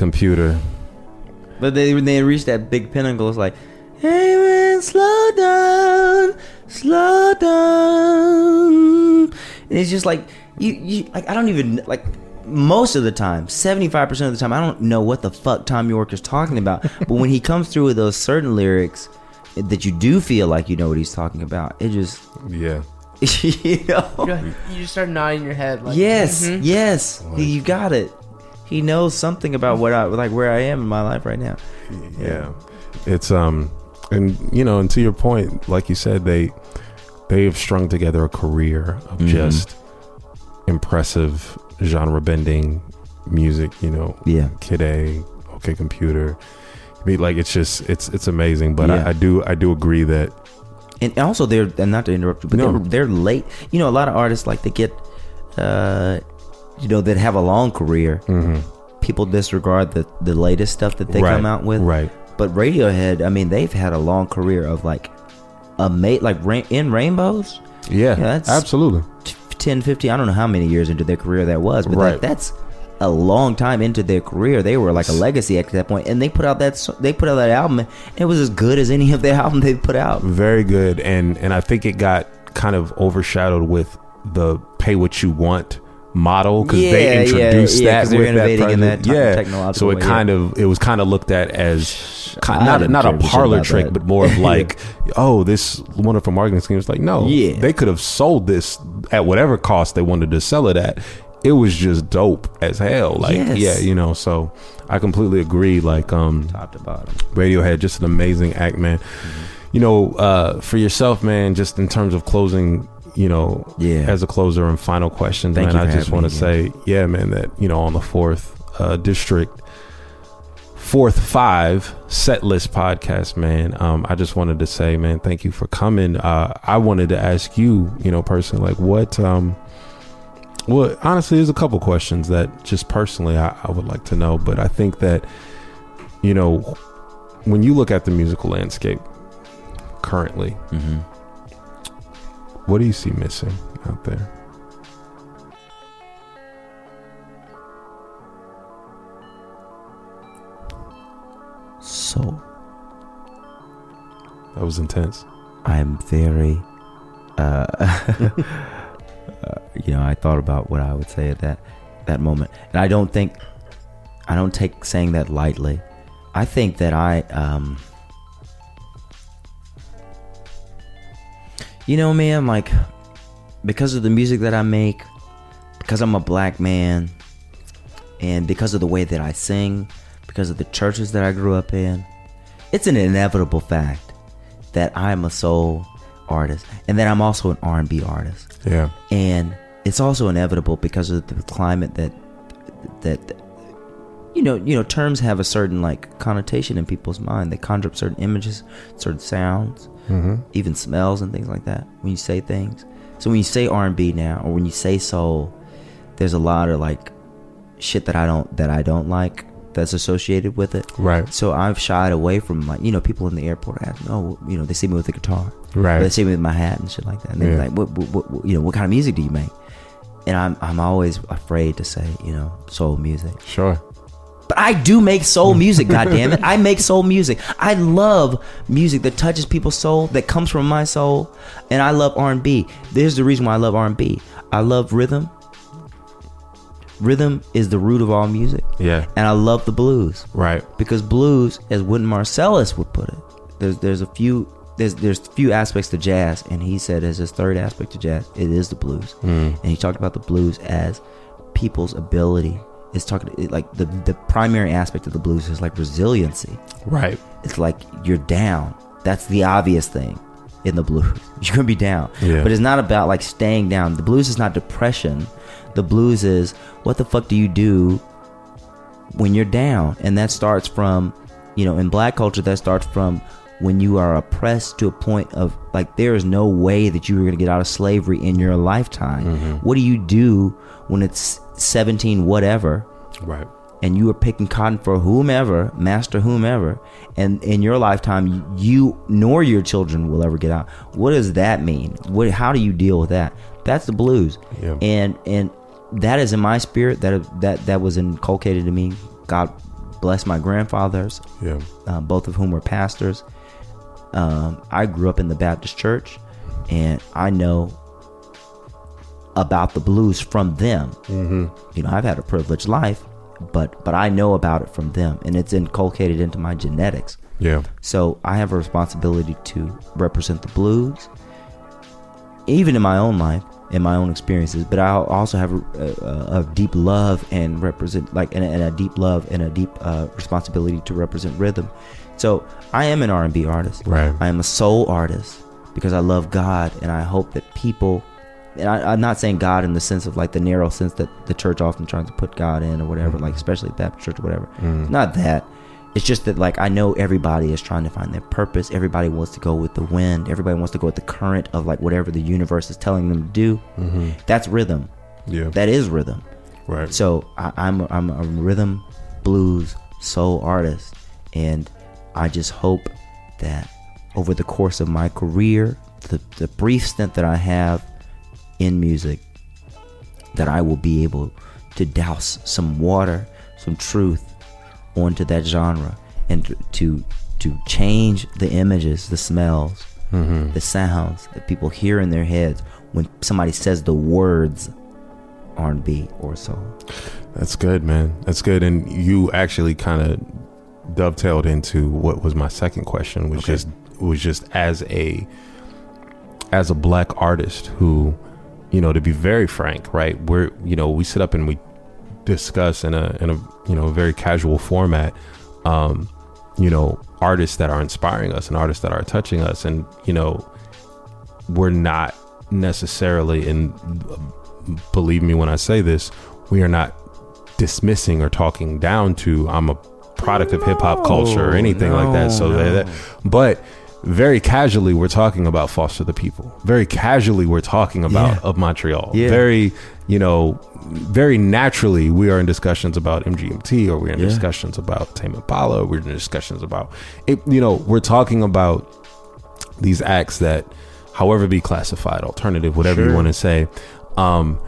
Computer. But they when they reached that big pinnacle, it's like, hey man, slow down, slow down. And it's just like you, you like I don't even like most of the time, seventy five percent of the time, I don't know what the fuck Thom Yorke is talking about. but when he comes through with those certain lyrics that you do feel like you know what he's talking about, it just Yeah. you know. You just start nodding your head. Like, Yes, mhm. yes, he, you got it. He knows something about what I like where I am in my life right now. yeah it's um and you know and to your point like you said they they have strung together a career of Mhm. just impressive genre bending music you know Yeah. kid a okay computer I mean, like it's just it's it's amazing but Yeah. I, I do i do agree that and also they're and not to interrupt you, but No. they're, they're late. You know, a lot of artists like they get, uh, you know, that have a long career. Mm-hmm. People disregard the the latest stuff that they Right, come out with. right. But Radiohead, I mean, they've had a long career of like, a mate like rain, in rainbows. yeah, that's- absolutely 10, 15, I don't know how many years into their career that was, but Right. that, that's a long time into their career. They were like a legacy at that point, and they put out that they put out that album, and it was as good as any of their album they put out. very good and and i think it got kind of overshadowed with the pay what you want model because Yeah, they introduced yeah, that they're with innovating in that yeah so it way, kind of it was kind of looked at as ki- I not didn't a care a shit parlor trick that. but more of like oh this wonderful marketing scheme was like no Yeah. they could have sold this at whatever cost they wanted to sell it at it was just dope as hell like Yes. yeah you know so i completely agree like um Top to bottom. Radiohead, just an amazing act, man. You know, uh, for yourself, man, just in terms of closing, you know, Yeah. as a closer and final question, Thank man, I just want to say, yeah, man, that, you know, on the fourth uh, district, fourth five set list podcast, man, um, I just wanted to say, man, thank you for coming. Uh, I wanted to ask you, you know, personally, like what, um, Well, honestly, there's a couple questions that just personally I, I would like to know, but I think that you know when you look at the musical landscape currently, Mm-hmm. What do you see missing out there? So That was intense. I'm very, uh, uh, you know, I thought about what I would say at that that moment, and I don't think, I don't take saying that lightly. I think that I, um, you know, man, like because of the music that I make, because I'm a black man, and because of the way that I sing, because of the churches that I grew up in, it's an inevitable fact that I'm a soul artist and that I'm also an R&B artist. Yeah. And it's also inevitable because of the climate that that you know, you know, terms have a certain like connotation in people's mind. They conjure up certain images, certain sounds, Mm-hmm. even smells and things like that when you say things. So when you say R&B now or when you say soul, there's a lot of like shit that I don't that I don't like that's associated with it. Right. So I've shied away from like you know people in the airport ask oh you know they see me with a guitar, Right. Or they see me with my hat and shit like that, and they're Yeah. like, what, what, what you know what kind of music do you make? And I'm I'm always afraid to say you know soul music, Sure. But I do make soul music. God damn it, I make soul music. I love music that touches people's soul, that comes from my soul, and I love R&B. There's the reason why I love R&B. I love rhythm. Rhythm is the root of all music, Yeah. and I love the blues Right. because blues, as Wynton Marsalis would put it, there's there's a few there's there's few aspects to jazz, and he said as his third aspect to jazz, it is the blues, mm. and he talked about the blues as people's ability. It's talking it, like the the primary aspect of the blues is like resiliency. Right. It's like you're down. That's the obvious thing in the blues. You're gonna be down, Yeah. but it's not about like staying down. The blues is not depression. The blues is what the fuck do you do when you're down and that starts from you know in black culture that starts from when you are oppressed to a point of like there is no way that you are going to get out of slavery in your lifetime mm-hmm. what do you do when it's 17 whatever Right. and you are picking cotton for whomever master whomever and in your lifetime you nor your children will ever get out what does that mean what how do you deal with that that's the blues Yeah. and and that is in my spirit that that that was inculcated to me god bless my grandfathers Yeah. uh, both of whom were pastors um, i grew up in the baptist church and i know about the blues from them mm-hmm. you know i've had a privileged life but but i know about it from them and it's inculcated into my genetics Yeah. so I have a responsibility to represent the blues, even in my own life, in my own experiences. But I also have a, a, a deep love and represent, like, and a, and a deep love and a deep uh, responsibility to represent rhythm. So I am an R and B artist. Right. I am a soul artist because I love God, and I hope that people. And I, I'm not saying God in the sense of like the narrow sense that the church often tries to put God in or whatever, like mm-hmm. especially Baptist church or whatever. Mm-hmm. It's not that. It's just that like I know everybody is trying to find their purpose. Everybody wants to go with the wind. Everybody wants to go with the current of like whatever the universe is telling them to do. Mm-hmm. That's rhythm. Yeah. That is rhythm. right. So I, I'm I'm a rhythm blues soul artist, and I just hope that over the course of my career, the the brief stint that I have in music, that I will be able to douse some water, some truth onto that genre, and to to, to change the images, the smells, mm-hmm. the sounds that people hear in their heads when somebody says the words R&B or soul. That's good, man. That's good. And you actually kind of dovetailed into what was my second question, which Okay. just was just as a as a black artist who, you know, to be very frank, right? We're you know we sit up and we discuss in a in a you know very casual format, um, you know, artists that are inspiring us and artists that are touching us, and you know, we're not necessarily and believe me when I say this, we are not dismissing or talking down to I'm a product of hip hop culture or anything like that. So no. that, but very casually we're talking about Foster the People. Very casually we're talking about Yeah. of Montreal. Yeah. Very, you know, very naturally we are in discussions about MGMT or we're in Yeah. discussions about Tame Impala. We're in discussions about it. You know, we're talking about these acts that, however, be classified alternative, whatever you want to say. Um,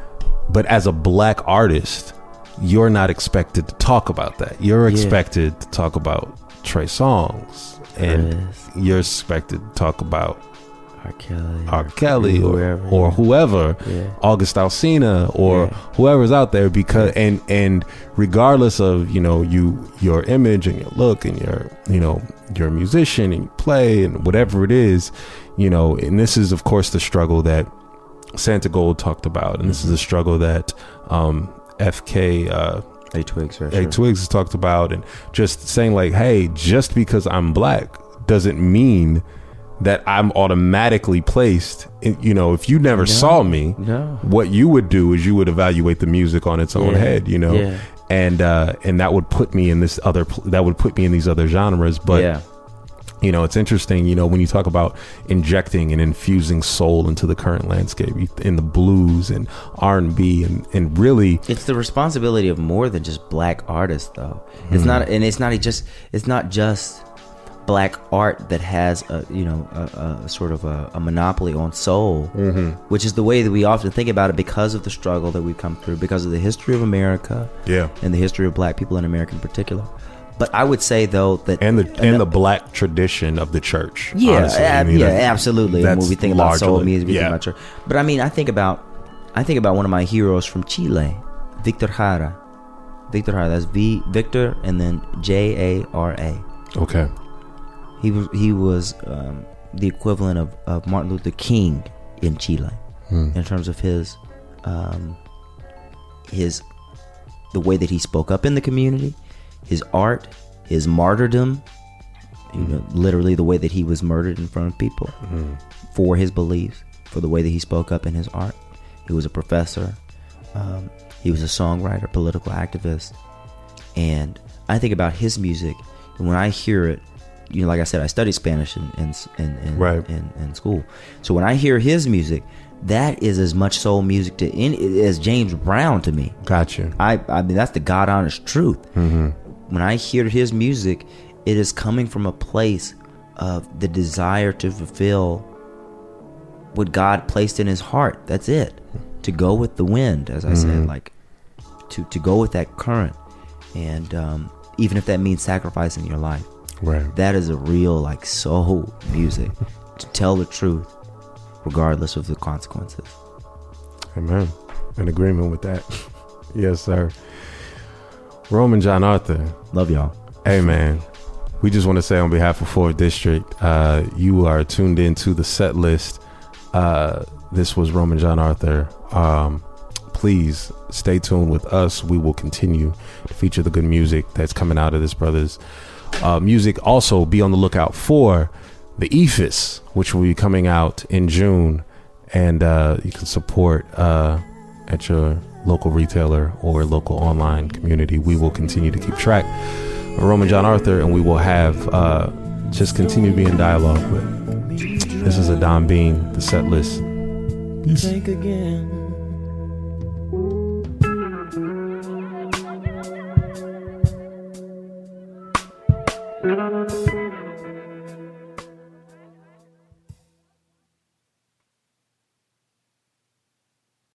but as a black artist, you're not expected to talk about that. You're expected to talk about Trey Songz, and Chris. you're expected to talk about R. Kelly. R. Kelly or, whoever, or whoever, Yeah. August Alsina or Yeah. whoever's out there because and and regardless of you know you your image and your look and your you know you're a musician and you play and whatever it is, you know, and this is of course the struggle that Santigold talked about, and this is a struggle that um, FK. Uh, A Twigs, right? Hey, Twigs has talked about, and just saying like, hey, just because I'm black doesn't mean that I'm automatically placed. In, you know, if you never saw me, No. what you would do is you would evaluate the music on its own Yeah. head. You know, Yeah. and uh, and that would put me in this other. That would put me in these other genres, but. yeah. You know, it's interesting. You know, when you talk about injecting and infusing soul into the current landscape, in the blues and R and B, and and really, It's the responsibility of more than just black artists, though. It's not, mm-hmm. and it's not just. It's not just black art that has a you know a, a sort of a, a monopoly on soul, mm-hmm. which is the way that we often think about it because of the struggle that we've come through, because of the history of America, Yeah. and the history of black people in America in particular. But I would say though that and the and the black tradition of the church. Yeah, honestly. I mean, yeah, that- absolutely. When we think about soul music, we yeah. think about church. But I mean, I think about, I think about one of my heroes from Chile, Victor Jara. Victor Jara. That's V Victor and then J A R A. Okay. He was he was um, the equivalent of, of Martin Luther King in Chile in terms of his um, his the way that he spoke up in the community, his art, his martyrdom. You know, literally the way that he was murdered in front of people for his beliefs, for the way that he spoke up in his art. He was a professor. Um, he was a songwriter, political activist, and I think about his music. And when I hear it, you know, like I said, I studied Spanish in in in, in, Right. in, in school. So when I hear his music, that is as much soul music to any, as James Brown to me. Gotcha. I I mean that's the God honest truth. Mm-hmm. When I hear his music, it is coming from a place of the desire to fulfill what God placed in his heart. That's it. To go with the wind, as I said, like to to go with that current, and um, even if that means sacrificing your life, Right. that is a real like soul music to tell the truth, regardless of the consequences. Amen. In agreement with that. yes, sir. Roman GianArthur. Love y'all. Hey, man. We just want to say on behalf of Forth District, uh, you are tuned into the SetList. Uh, this was Roman GianArthur. Um, please stay tuned with us. We will continue to feature the good music that's coming out of this brother's uh, music. Also, be on the lookout for the Eephus, which will be coming out in June, and uh, you can support uh, at your local retailer or local online community. We will continue to keep track of Roman GianArthur, and we will have uh, just continue to be in dialogue with. This is Adan Bean, the SetList. Peace. Think again. Thank